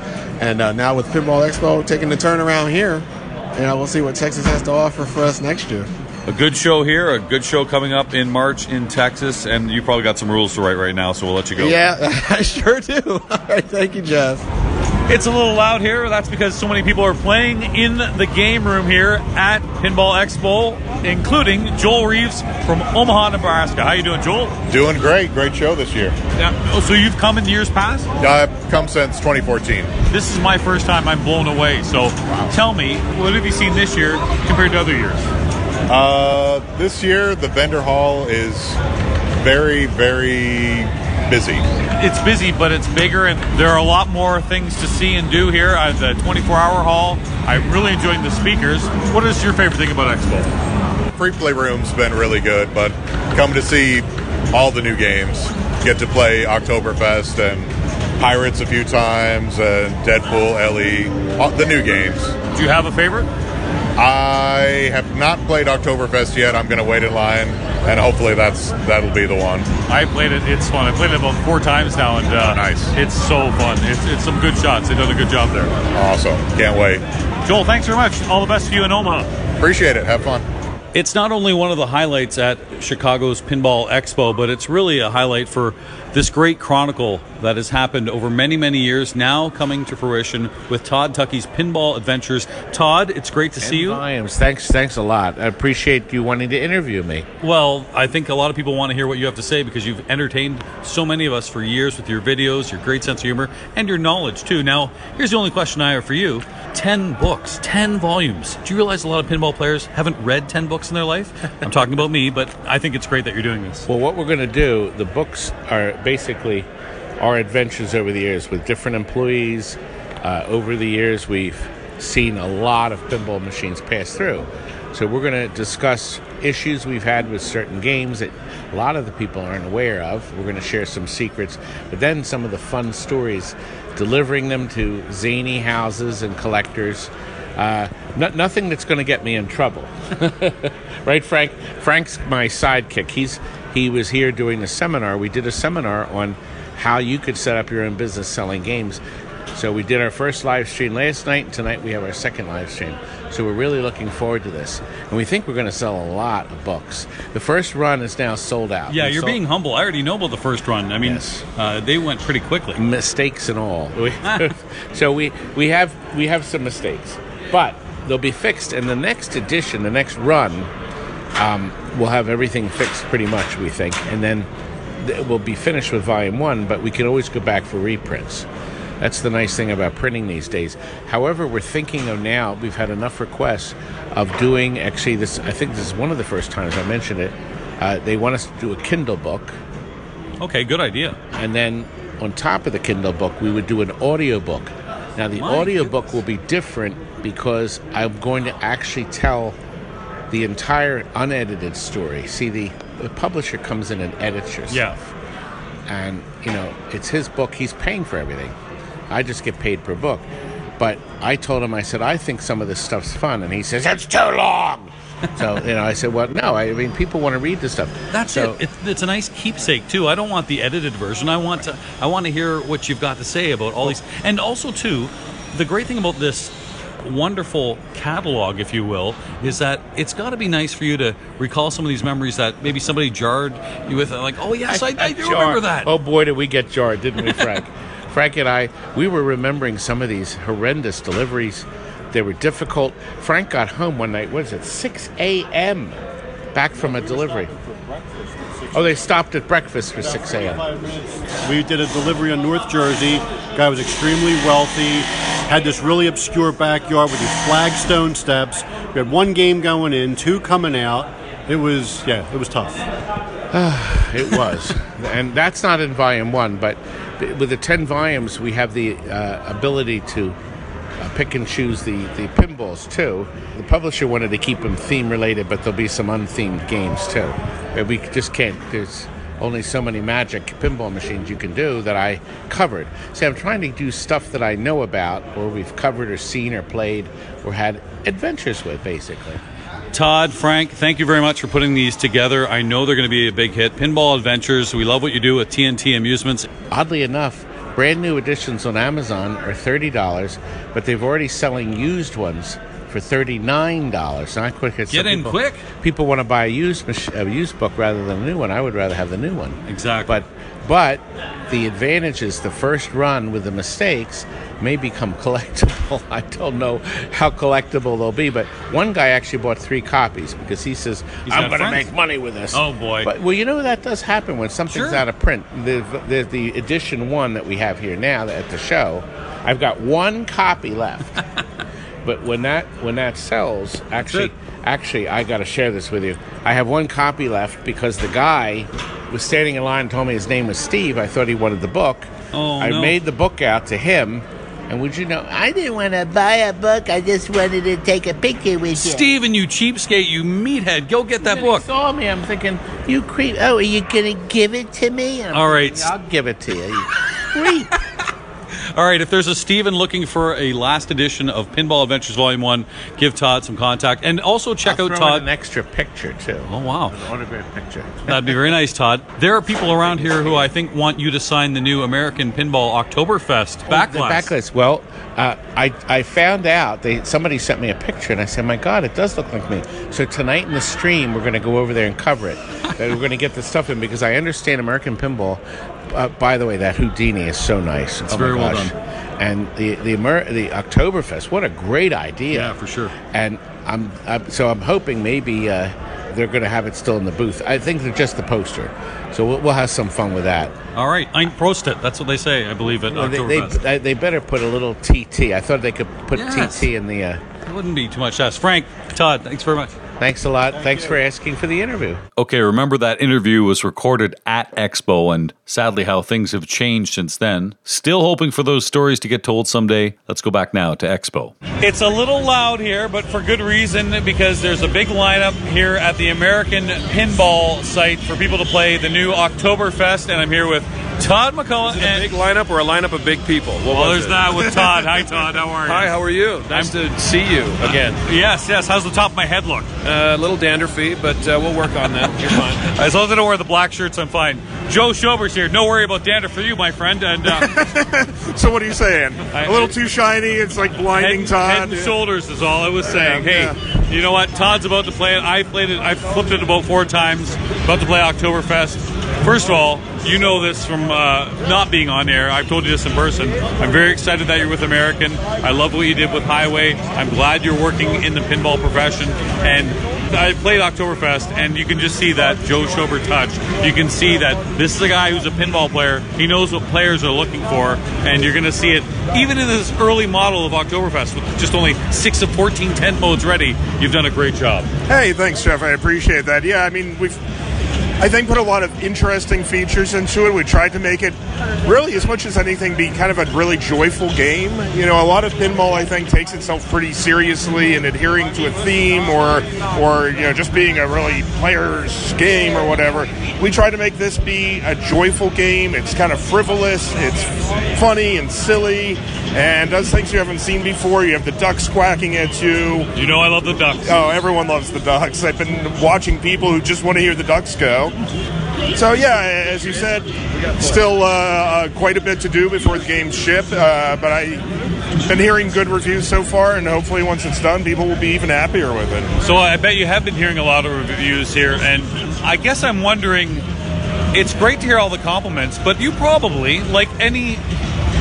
and uh, now with Pinball Expo taking the turn around here, you know, we'll see what Texas has to offer for us next year. A good show here, a good show coming up in March in Texas, and you probably got some rules to write right now, so we'll let you go. Yeah, (laughs) I sure do. (laughs) All right, thank you, Jeff. It's a little loud here. That's because so many people are playing in the game room here at Pinball Expo, including Joel Reeves from Omaha, Nebraska. How you doing, Joel? Doing great. Great show this year. Yeah. Oh, so you've come in years past? I've come since 2014. This is my first time. I'm blown away. So tell me, what have you seen this year compared to other years? Uh, this year, the vendor hall is very, very busy. It's busy, but it's bigger, and there are a lot more things to see and do here at the 24-hour hall. I'm really enjoying the speakers. What is your favorite thing about Expo? Free play room's been really good, but come to see all the new games. Get to play Oktoberfest and Pirates a few times, and Deadpool, LE, all, the new games. Do you have a favorite? I have not played Oktoberfest yet. I'm going to wait in line, and hopefully that's that'll be the one. I played it. It's fun. I played it about four times now, and uh, Nice. It's so fun. It's, it's some good shots. They've done a good job there. Awesome. Can't wait. Joel, thanks very much. All the best to you in Omaha. Appreciate it. Have fun. It's not only one of the highlights at Chicago's Pinball Expo, but it's really a highlight for this great chronicle that has happened over many, many years, now coming to fruition with Todd Tuckey's Pinball Adventures. Todd, it's great to see you. Volumes. Thanks, thanks a lot. I appreciate you wanting to interview me. Well, I think a lot of people want to hear what you have to say because you've entertained so many of us for years with your videos, your great sense of humor, and your knowledge, too. Now, here's the only question I have for you 10 books, 10 volumes. Do you realize a lot of pinball players haven't read 10 books in their life? (laughs) I'm talking about me, but I think it's great that you're doing this. Well, what we're going to do, the books are basically our adventures over the years with different employees. Uh, over the years, we've seen a lot of pinball machines pass through. So we're going to discuss issues we've had with certain games that a lot of the people aren't aware of. We're going to share some secrets, but then some of the fun stories, delivering them to zany houses and collectors. Uh, no, nothing that's going to get me in trouble, (laughs) right, Frank? Frank's my sidekick. He's he was here doing a seminar. We did a seminar on how you could set up your own business selling games. So we did our first live stream last night, and tonight we have our second live stream. So we're really looking forward to this, and we think we're going to sell a lot of books. The first run is now sold out. Yeah, We you're sold- being humble. I already know about the first run. I mean, uh, they went pretty quickly. mistakes and all. (laughs) (laughs) So we we have we have some mistakes, but they'll be fixed. In the next edition, the next run, um, we'll have everything fixed pretty much. We think, and then th- we'll be finished with volume one. But we can always go back for reprints. That's the nice thing about printing these days. However, we're thinking of now. We've had enough requests of doing. Actually, this I think this is one of the first times I mentioned it. Uh, they want us to do a Kindle book. Okay, good idea. And then on top of the Kindle book, we would do an audio book. Now, the My audio book will be different because I'm going to actually tell the entire unedited story. See, the, the publisher comes in and edits your Yeah. stuff. And, you know, it's his book, he's paying for everything. I just get paid per book. But I told him, I said, I think some of this stuff's fun. And he says, it's too long. (laughs) so, you know, I said, well, no, I mean, people want to read this stuff. That's so, it. It's, it's a nice keepsake too. I don't want the edited version. I want to. I want to hear what you've got to say about all these. And also too, the great thing about this wonderful catalog, if you will, is that it's got to be nice for you to recall some of these memories that maybe somebody jarred you with. Like, oh yes, I, I, (laughs) do Jar- remember that. Oh boy, did we get jarred, didn't we, Frank? (laughs) Frank and I, we were remembering some of these horrendous deliveries. They were difficult. Frank got home one night. What is it? 6 a.m. Back from a delivery. Oh, they stopped at breakfast for 6 a.m. We did a delivery in North Jersey. Guy was extremely wealthy. Had this really obscure backyard with these flagstone steps. We had one game going in, two coming out. It was yeah, it was tough. (sighs) it was, and that's not in volume one. But with the ten volumes, we have the uh, ability to uh, pick and choose the the pinballs too. The publisher wanted to keep them theme related, but there'll be some unthemed games too. We just can't. There's only so many magic pinball machines you can do that I covered. See, I'm trying to do stuff that I know about, or we've covered, or seen, or played, or had adventures with, basically. Todd, Frank, thank you very much for putting these together. I know they're going to be a big hit. Pinball Adventures. We love what you do with TNT Amusements. Oddly enough, brand new editions on Amazon are thirty dollars, but they've already selling used ones for thirty nine dollars. Not quick. Some Get in people- quick. People want to buy a used a used book rather than a new one. I would rather have the new one. Exactly. But but the advantage is the first run with the mistakes may become (laughs) collectible. I don't know how collectible they'll be, but one guy actually bought three copies because he says He's I'm going to make money with this. Oh, boy. But well, you know that does happen when something's Sure. out of print. The, the the edition one that we have here now at the show, I've got one copy left. (laughs) but when that when that sells, actually, actually, I got to share this with you. I have one copy left because the guy was standing in line and told me his name was Steve. I thought he wanted the book. Oh, I no. made the book out to him. And would you know, I didn't want to buy a book. I just wanted to take a picture with you. Steven, you cheapskate, you meathead, go get that book. saw me, I'm thinking, you creep. Oh, are you going to give it to me? And I'm All right. thinking, I'll give it to you. You creep. All right, if there's a Steven looking for a last edition of Pinball Adventures Volume 1, give Todd some contact. And also check I'll out Todd. an extra picture, too. Oh, wow. An autographed picture. (laughs) That'd be very nice, Todd. There are people around here who I think want you to sign the new American Pinball Oktoberfest The backlash. backlash. Well, uh, I I found out they somebody sent me a picture and I said, my God, it does look like me. So tonight in the stream, we're going to go over there and cover it. (laughs) We're going to get the stuff in because I understand American pinball. Uh, by the way, that Houdini is so nice. It's Oh very well done. And the the Amer- the Oktoberfest, what a great idea! Yeah, for sure. And I'm, I'm so I'm hoping maybe uh, they're going to have it still in the booth. I think they're just the poster, so we'll, we'll have some fun with that. All right, Ein Prost it. That's what they say, I believe, at Well, they, they, they- better put a little TT. I thought they could put Yes. TT in the uh, It wouldn't be too much ask. Frank, Todd, thanks very much. Thanks a lot. Thanks for asking for the interview. Okay, remember that interview was recorded at Expo, and sadly, how things have changed since then. Still hoping for those stories to get told someday. Let's go back now to Expo. It's a little loud here, but for good reason because there's a big lineup here at the American Pinball site for people to play the new Oktoberfest, and I'm here with Todd MacCulloch. and a big lineup or a lineup of big people? What well, was there's it? that with Todd. Hi, Todd. How are (laughs) you? Hi, how are you? Nice to see you again. Yes, yes. How's the top of my head look? Uh, a little danderfy, but uh, we'll work on that. You're fine. (laughs) As long as I don't wear the black shirts, I'm fine. Joe Schober's here. No worry about dander for you, my friend. And uh, (laughs) So what are you saying? A little too shiny. It's like blinding head, Todd. head and shoulders is all I was saying. Yeah, hey, you know what? Todd's about to play it. I played it. I flipped it about four times. About to play Oktoberfest. First of all, you know this from uh, not being on air. I've told you this in person. I'm very excited that you're with American. I love what you did with Highway. I'm glad you're working in the pinball profession. And I played Oktoberfest, and you can just see that Joe Schober touch. You can see that this is a guy who's a pinball player. He knows what players are looking for, and you're going to see it even in this early model of Oktoberfest with just only six of 14 tent modes ready. You've done a great job. Hey, thanks, Jeff. I appreciate that. Yeah, I mean, we've, I think, put a lot of interesting features into it. We tried to make it really, as much as anything, be kind of a really joyful game. You know, a lot of pinball, I think, takes itself pretty seriously and adhering to a theme or, or you know, just being a really player's game or whatever. We try to make this be a joyful game. It's kind of frivolous. It's funny and silly, and does things you haven't seen before. You have the ducks quacking at you. You know I love the ducks. Oh, everyone loves the ducks. I've been watching people who just want to hear the ducks go. So yeah, as you said, still uh, uh, quite a bit to do before the games ship, uh, but I've been hearing good reviews so far, and hopefully once it's done, people will be even happier with it. So I bet you have been hearing a lot of reviews here, and I guess I'm wondering. It's great to hear all the compliments, but you probably, like any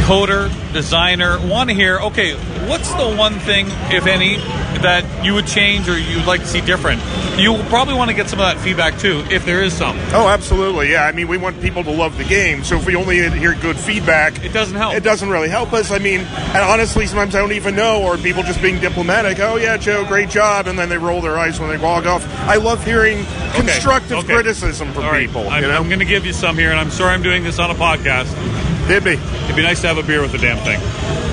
coder, designer, want to hear, okay, what's the one thing, if any, that you would change or you'd like to see different? You probably want to get some of that feedback too, if there is some. Oh, absolutely. Yeah, I mean, we want people to love the game. So if we only hear good feedback, it doesn't help. It doesn't really help us. I mean, and honestly, sometimes I don't even know, or people just being diplomatic. Oh yeah, Joe, great job, and then they roll their eyes when they walk off. I love hearing constructive okay. criticism from right, people. I'm, you know? I'm going to give you some here, and I'm sorry I'm doing this on a podcast. Did be. It'd be nice to have a beer with the damn thing.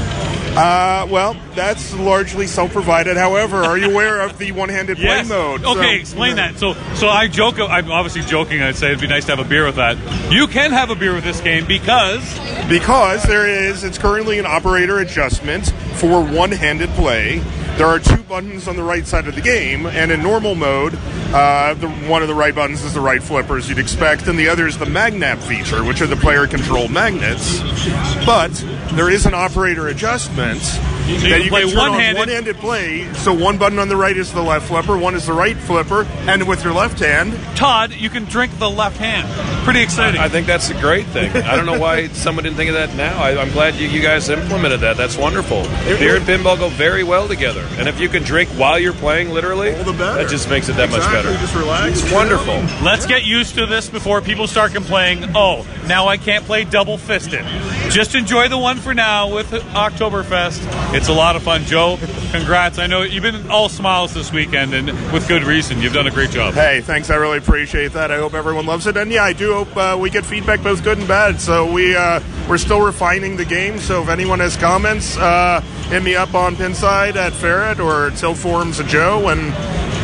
Uh, well, that's largely self-provided. However, are you aware of the one-handed Yes. play mode? Okay, So- explain that. So, so I joke. I'm obviously joking. I'd say it'd be nice to have a beer with that. You can have a beer with this game because Because there is, it's currently an operator adjustment for one-handed play. There are two buttons on the right side of the game, and in normal mode, uh, the, one of the right buttons is the right flipper, as you'd expect, and the other is the magnap feature, which are the player-control magnets. But there is an operator adjustment you that you play can turn on one-handed. one-handed play. So one button on the right is the left flipper, one is the right flipper, and with your left hand, Todd, you can drink the left hand. Pretty exciting. I think that's a great thing. I don't know why someone didn't think of that now. I, I'm glad you, you guys implemented that. That's wonderful. Beer and pinball go very well together. And if you can drink while you're playing, literally, that just makes it that much better. Just relax. It's wonderful. Let's get used to this before people start complaining. Oh, now I can't play double fisted. Just enjoy the one for now with Oktoberfest. It's a lot of fun, Joe. Congrats! I know you've been all smiles this weekend, and with good reason. You've done a great job. Hey, thanks. I really appreciate that. I hope everyone loves it, and yeah, I do hope uh, we get feedback, both good and bad. So we uh, we're still refining the game. So if anyone has comments, uh, hit me up on Pinside at Ferret or Tilt Forums Joe, and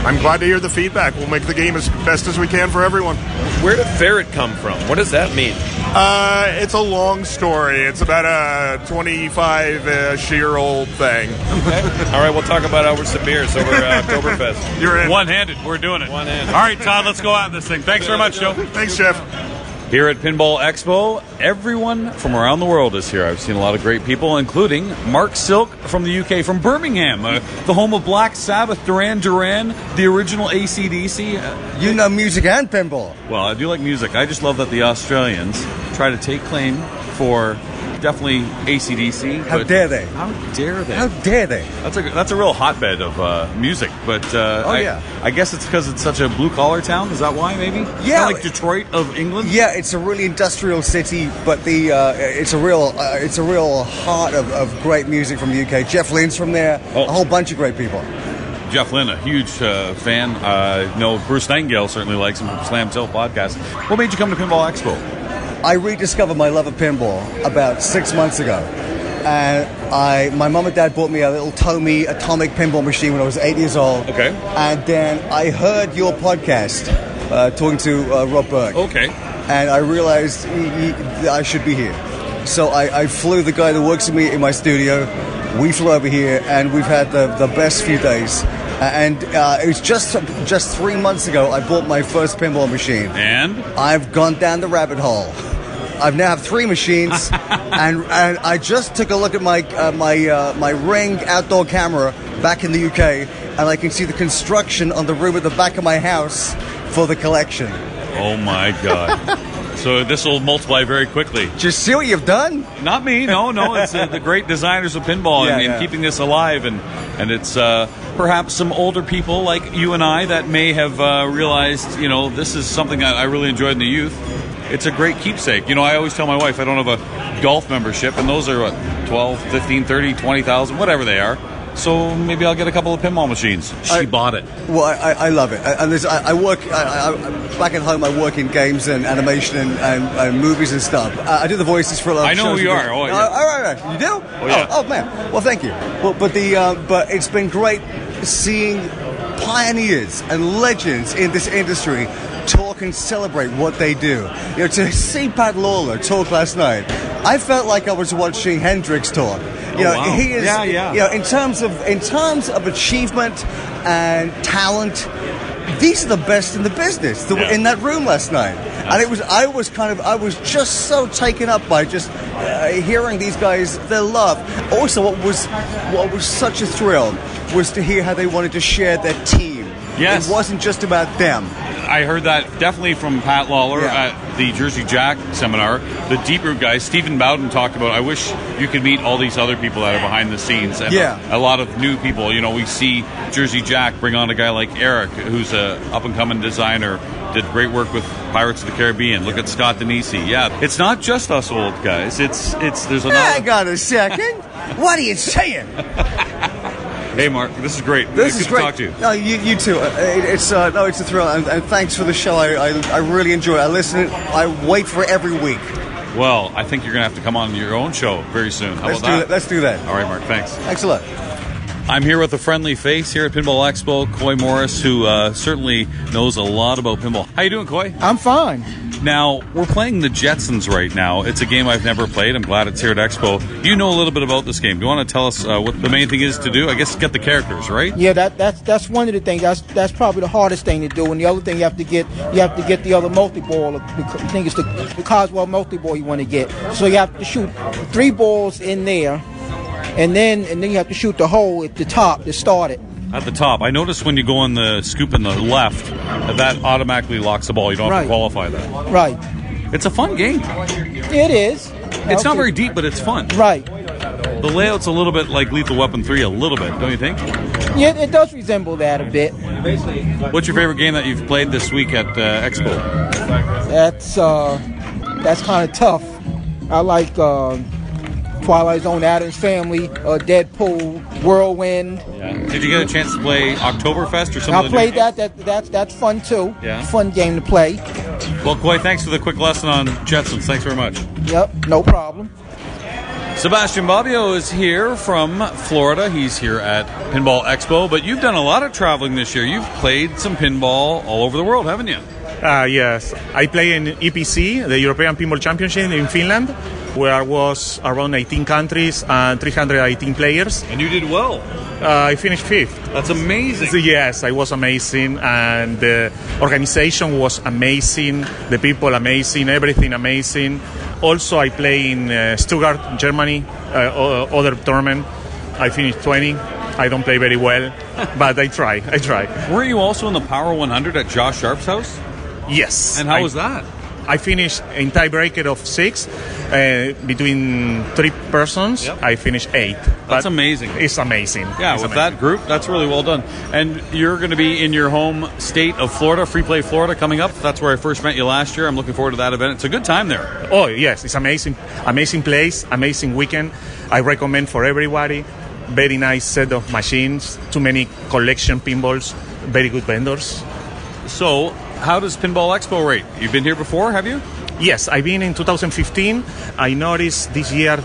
I'm glad to hear the feedback. We'll make the game as best as we can for everyone. Where did ferret come from? What does that mean? Uh, it's a long story. It's about a 25-ish year old thing. All right, we'll talk about ours some beers over uh, Oktoberfest. You're in. One-handed. We're doing it. One-handed. All right, Todd. Let's go at this thing. Thanks very much, Joe. Thanks, Jeff. Here at Pinball Expo, everyone from around the world is here. I've seen a lot of great people, including Mark Silk from the UK, from Birmingham, uh, the home of Black Sabbath, Duran Duran, the original ACDC. Uh, You know music and pinball. well, I do like music. I just love that the Australians try to take claim for definitely ACDC. How dare they? How dare they? How dare they? That's a that's a real hotbed of uh, music, but uh, Oh, I, yeah. I guess it's because it's such a blue collar town. Is that why? Maybe Yeah. Like Detroit of England. Yeah, it's a really industrial city, but the uh, it's a real uh, it's a real heart of, of great music from the UK. Jeff Lynne's from there. A whole bunch of great people. Jeff Lynne, a huge uh, fan. Uh, no, Bruce Nightingale certainly likes him from Slam Tilt podcast. What made you come to Pinball Expo? I rediscovered my love of pinball about six months ago. And I, my mom and dad bought me a little Tomy atomic pinball machine when I was eight years old. Okay. And then I heard your podcast uh, talking to uh, Rob Berk. Okay. And I realized y- that I should be here. So I, I flew the guy that works with me in my studio. We flew over here, and we've had the, the best few days. And uh, it was just just three months ago I bought my first pinball machine. And I've gone down the rabbit hole. I've now have three machines, (laughs) and and I just took a look at my uh, my uh, my Ring outdoor camera back in the UK, and I can see the construction on the room at the back of my house for the collection. Oh my god! (laughs) so this will multiply very quickly. Just see what you've done. Not me. No, no. It's uh, the great designers of pinball and, and yeah. keeping this alive, and and it's uh, perhaps some older people like you and I that may have uh, realized, you know, this is something I, I really enjoyed in the youth. It's a great keepsake. You know, I always tell my wife I don't have a golf membership, and those are what 12, 15, 30, 20,000, whatever they are. So maybe I'll get a couple of pinball machines. She bought it. Well, I, I I love it, and there's, I, I work. I, I, back at home, I work in games and animation and, and, and movies and stuff. I, I do the voices for a lot of shows. I know who you are. Oh, yeah. Uh, all right, all right. You do? Oh, yeah. Oh, man. Well, thank you. Well, but the uh, but it's been great seeing pioneers and legends in this industry talk and celebrate what they do. You know, to see Pat Lawlor talk last night, I felt like I was watching Hendrix talk. You Oh, know, wow. he is. Yeah, yeah. You know, in terms of in terms of achievement and talent, these are the best in the business. The, Yeah. In that room last night, and it was I was kind of I was just so taken up by just uh, hearing these guys their love. Also, what was what was such a thrill was to hear how they wanted to share their team. Yes. it wasn't just about them. I heard that definitely from Pat Lawlor Yeah. at the Jersey Jack seminar. The Deep Root guys, Stephen Bowden talked about. I wish you could meet all these other people that are behind the scenes, and Yeah. a, a lot of new people. You know, we see Jersey Jack bring on a guy like Eric, who's a up and coming designer. Did great work with Pirates of the Caribbean. Look at Scott Danesi. Yeah, it's not just us old guys. It's it's there's another. I got a second. what are you saying? (laughs) Hey, Mark, this is great. This Good is to talk to you. No, you, you too. Uh, it, it's uh, no, it's a thrill, and, and thanks for the show. I, I, I really enjoy it. I listen. I wait for it every week. Well, I think you're gonna have to come on your own show very soon. How Let's about do that? that. Let's do that. All right, Mark. Thanks. Thanks a lot. I'm here with a friendly face here at Pinball Expo, Coy Morris, who uh, certainly knows a lot about pinball. How you doing, Coy? I'm fine. Now we're playing the Jetsons right now. It's a game I've never played. I'm glad it's here at Expo. You know a little bit about this game. Do you want to tell us uh, what the main thing is to do? I guess get the characters right. Yeah, that that's that's one of the things. That's that's probably the hardest thing to do. And the other thing you have to get you have to get the other multi ball. I think it's the the Cogswell multi ball you want to get. So you have to shoot three balls in there, and then and then you have to shoot the hole at the top to start it. At the top, I noticed when you go on the scoop in the left, that automatically locks the ball. You don't have to Right. qualify that. Right. It's a fun game. It is. It's not very deep, but it's fun. Right. The layout's a little bit like Lethal Weapon 3, a little bit, don't you think? Yeah, it does resemble that a bit. What's your favorite game that you've played this week at uh, Expo? That's uh, that's kind of tough. I like uh, Twilight Zone, Addams Family, uh, Deadpool, Whirlwind. Yeah. Did you get a chance to play Oktoberfest or something? I played that. That that's that's fun too. Yeah. Fun game to play. Well, Coy, thanks for the quick lesson on Jetsons. Thanks very much. Yep, no problem. Sebastian Bobbio is here from Florida. He's here at Pinball Expo, but you've done a lot of traveling this year. You've played some pinball all over the world, haven't you? Uh, yes, I play in EPC, the European Pinball Championship in Finland, where I was around 18 countries and 318 players. And you did well. Uh, I finished fifth. That's amazing. So, yes, I was amazing, and the organization was amazing, the people amazing, everything amazing. Also, I play in uh, Stuttgart, Germany, uh, other tournament. I finished 20. I don't play very well, (laughs) but I try. I try. Were you also in the Power 100 at Josh Sharpe's house? Yes. And how I- was that? I finished in tiebreaker of six, Uh, between three persons, I finished eight. That's amazing. It's amazing. Yeah, It's with amazing. that group, that's really well done. And you're going to be in your home state of Florida, Free Play Florida, coming up. That's where I first met you last year. I'm looking forward to that event. It's a good time there. Oh yes, it's amazing, amazing place, amazing weekend. I recommend for everybody. Very nice set of machines. Too many collection pinballs. Very good vendors. So, how does Pinball Expo rate? You've been here before, have you? Yes, I've been in 2015. I noticed this year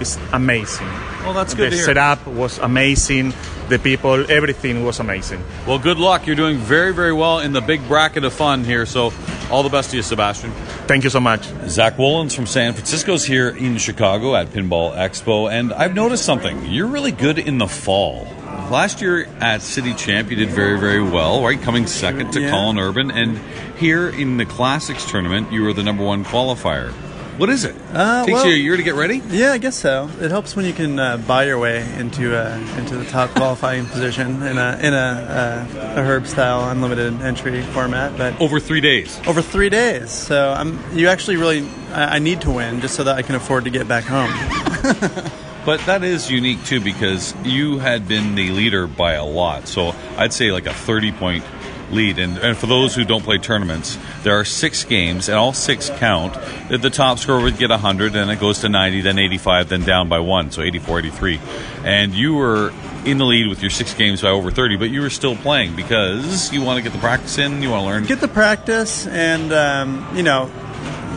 is amazing. Well, that's good The to hear. setup was amazing. The people, everything was amazing. Well, good luck. You're doing very, very well in the big bracket of fun here. So, all the best to you, Sebastian. Thank you so much. Zach Wollens from San Francisco's here in Chicago at Pinball Expo, and I've noticed something. You're really good in the fall. Last year at City Champ, you did very, very well, right? Coming second to Yeah. Colin Urban, and here in the Classics tournament, you were the number one qualifier. What is it? Uh, Takes well- you a year to get ready. Yeah, I guess so. It helps when you can uh, buy your way into uh, into the top qualifying position in a in a, uh, a herb style unlimited entry format. But over three days. Over three days. So I'm. You actually really. I, I need to win just so that I can afford to get back home. (laughs) But that is unique too because you had been the leader by a lot. So I'd say like a 30 point lead. And, and for those who don't play tournaments, there are six games and all six count. The the top score would get 100, and it goes to 90, then 85, then down by one. So 84, 83. And you were in the lead with your six games by over 30, but you were still playing because you want to get the practice in, you want to learn. Get the practice, and um, you know,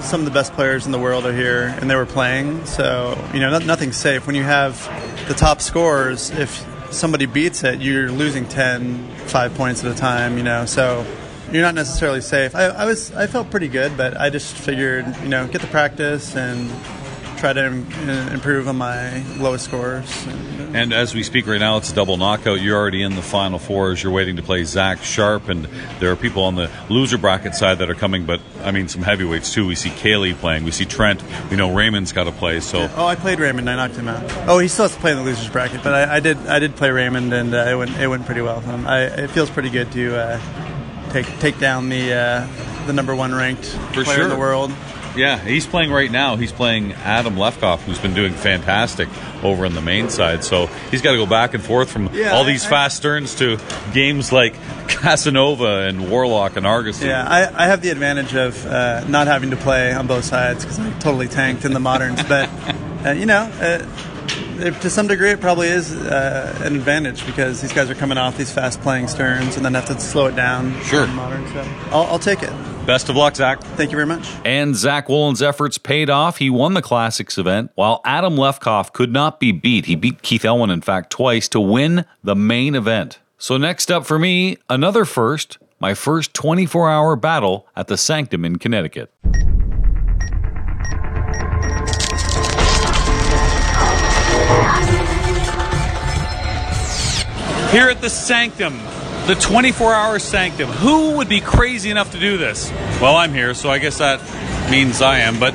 some of the best players in the world are here, and they were playing. So you know, no, nothing's safe when you have the top scorers. If somebody beats it, you're losing 10, 5 points at a time. You know, so you're not necessarily safe. I, I was, I felt pretty good, but I just figured, you know, get the practice and try to improve on my lowest scores. And as we speak right now, it's a double knockout. You're already in the final four as you're waiting to play Zach Sharpe, and there are people on the loser bracket side that are coming. But I mean, some heavyweights too. We see Kaylee playing. We see Trent. We know Raymond's got to play. So Oh, I played Raymond. I knocked him out. Oh, he still has to play in the losers bracket, but I, I did. I did play Raymond, and uh, it went. It went pretty well for him. I, it feels pretty good to uh, take take down the uh, the number one ranked for player sure in the world. Yeah, he's playing right now. He's playing Adam Lefkoff, who's been doing fantastic over on the main side. So he's got to go back and forth from Yeah, all these I- fast turns to games like (laughs) Casanova and Warlock and Argus. Yeah, I, I have the advantage of uh, not having to play on both sides because I totally tanked in the moderns. But (laughs) uh, you know, uh, if, to some degree, it probably is uh, an advantage because these guys are coming off these fast playing sterns and then have to slow it down. Sure. modern. So I'll, I'll take it. Best of luck, Zach. Thank you very much. And Zach Wollen's efforts paid off. He won the Classics event, while Adam Lefkoff could not be beat. He beat Keith Elwin, in fact, twice to win the main event. So, next up for me, another first, my first 24 hour battle at the Sanctum in Connecticut. Here at the Sanctum, the 24 hour Sanctum. Who would be crazy enough to do this? Well, I'm here, so I guess that means I am. But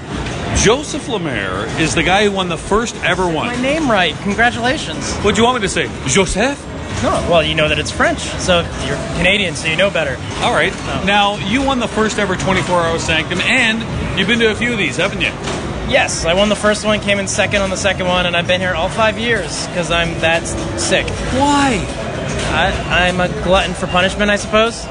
Joseph Lemaire is the guy who won the first ever one. My name right. Congratulations. What do you want me to say? Joseph? No, well, you know that it's French, so you're Canadian, so you know better. All right. Oh. Now, you won the first ever 24 hour Sanctum, and you've been to a few of these, haven't you? Yes, I won the first one, came in second on the second one, and I've been here all five years because I'm that sick. Why? I, I'm a glutton for punishment, I suppose.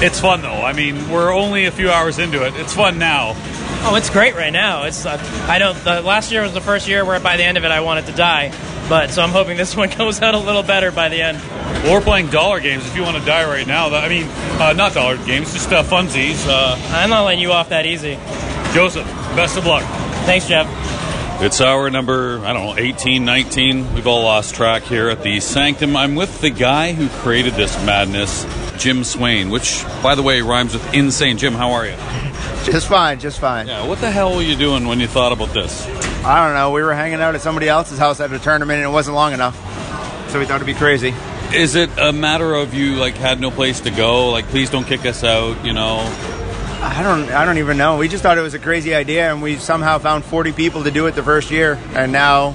It's fun, though. I mean, we're only a few hours into it. It's fun now. Oh, it's great right now. It's uh, I don't. The last year was the first year where by the end of it I wanted to die, but so I'm hoping this one (laughs) goes out a little better by the end. Well, we're playing dollar games if you want to die right now. I mean, uh, not dollar games, just uh, funsies. Uh, I'm not letting you off that easy. Joseph, best of luck. Thanks, Jeff. It's our number, I don't know, 18, 19. We've all lost track here at the Sanctum. I'm with the guy who created this madness, Jim Swain, which, by the way, rhymes with insane. Jim, how are you? Just fine, just fine. Yeah, what the hell were you doing when you thought about this? I don't know. We were hanging out at somebody else's house at a tournament and it wasn't long enough. So we thought it'd be crazy. Is it a matter of you, like, had no place to go? Like, please don't kick us out, you know? I don't I don't even know. We just thought it was a crazy idea and we somehow found 40 people to do it the first year and now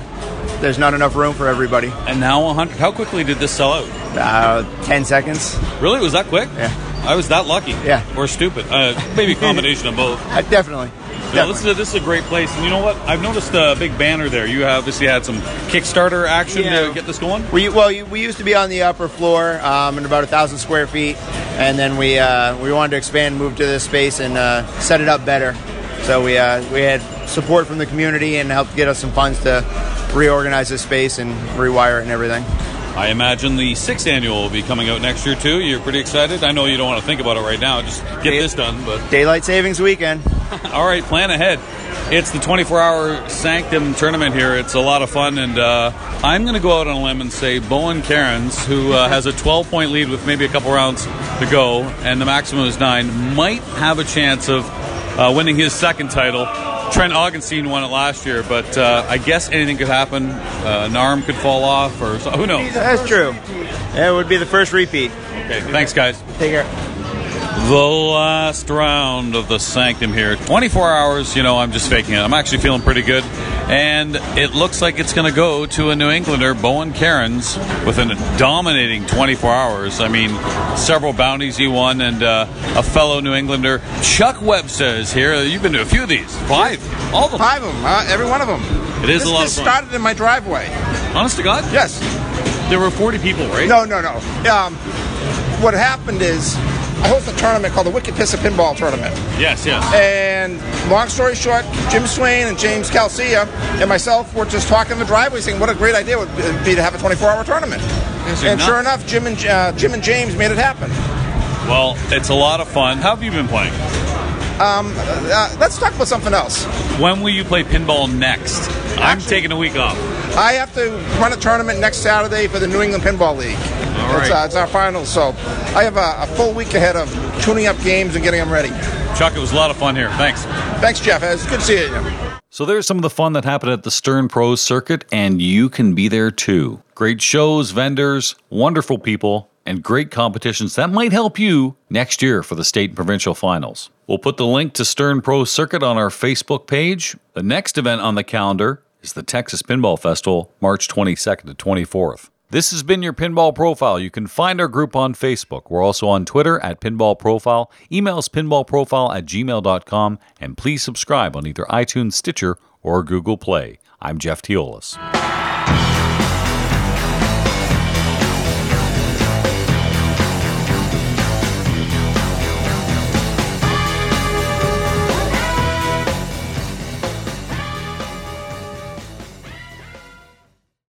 there's not enough room for everybody. And now 100. How quickly did this sell out? Uh, 10 seconds. Really? Was that quick? Yeah. I was that lucky. Yeah. Or stupid. Uh, maybe a (laughs) combination of both. Uh, definitely. No, this is a, this is a great place, and you know what? I've noticed a big banner there. You obviously had some Kickstarter action Yeah. to get this going. We well, we used to be on the upper floor um, in about a thousand square feet, and then we uh, we wanted to expand, move to this space, and uh, set it up better. So we uh, we had support from the community and helped get us some funds to reorganize this space and rewire it and everything. I imagine the sixth annual will be coming out next year too. You're pretty excited. I know you don't want to think about it right now. Just get this done. But daylight savings weekend. (laughs) All right, plan ahead. It's the 24-hour Sanctum tournament here. It's a lot of fun, and uh, I'm going to go out on a limb and say Bowen Kerins, who uh, has a 12-point lead with maybe a couple rounds to go, and the maximum is nine, might have a chance of uh, winning his second title. Trent Augenstein won it last year, but uh, I guess anything could happen. Uh, an arm could fall off, or so, who knows? That's true. It would be the first repeat. Okay, thanks, guys. Take care. The last round of the Sanctum here. 24 hours, you know, I'm just faking it. I'm actually feeling pretty good. And it looks like it's going to go to a New Englander, Bowen Kerins, with a dominating 24 hours. I mean, several bounties he won, and uh, a fellow New Englander, Chuck Webster, is here. You've been to a few of these. Five. All of them. Five of them, uh, every one of them. It is this, a lot fun. started in my driveway. Honest to God? Yes. There were 40 people, right? No, no, no. Um, what happened is I host a tournament called the Wicked Pissa Pinball Tournament. Yes, yes. And long story short, Jim Swain and James Calcia and myself were just talking in the driveway saying what a great idea it would be to have a 24-hour tournament. you're and sure enough, Jim and uh, Jim and James made it happen. Well, it's a lot of fun. How have you been playing? Um, uh, let's talk about something else. When will you play pinball next? I'm taking a week off. I have to run a tournament next Saturday for the New England Pinball League. All It's, uh, it's our finals, so I have a, a full week ahead of tuning up games and getting them ready. Chuck, it was a lot of fun here. Thanks. Thanks, Jeff. It's good seeing you. So there's some of the fun that happened at the Stern Pros circuit, and you can be there too. Great shows, vendors, wonderful people, and great competitions that might help you next year for the state and provincial finals. We'll put the link to Stern Pro Circuit on our Facebook page. The next event on the calendar is the Texas Pinball Festival, March 22nd to 24th. This has been your Pinball Profile. You can find our group on Facebook. We're also on Twitter at Pinball Profile. Email us pinballprofile at gmail.com. And please subscribe on either iTunes, Stitcher, or Google Play. I'm Jeff Teolis.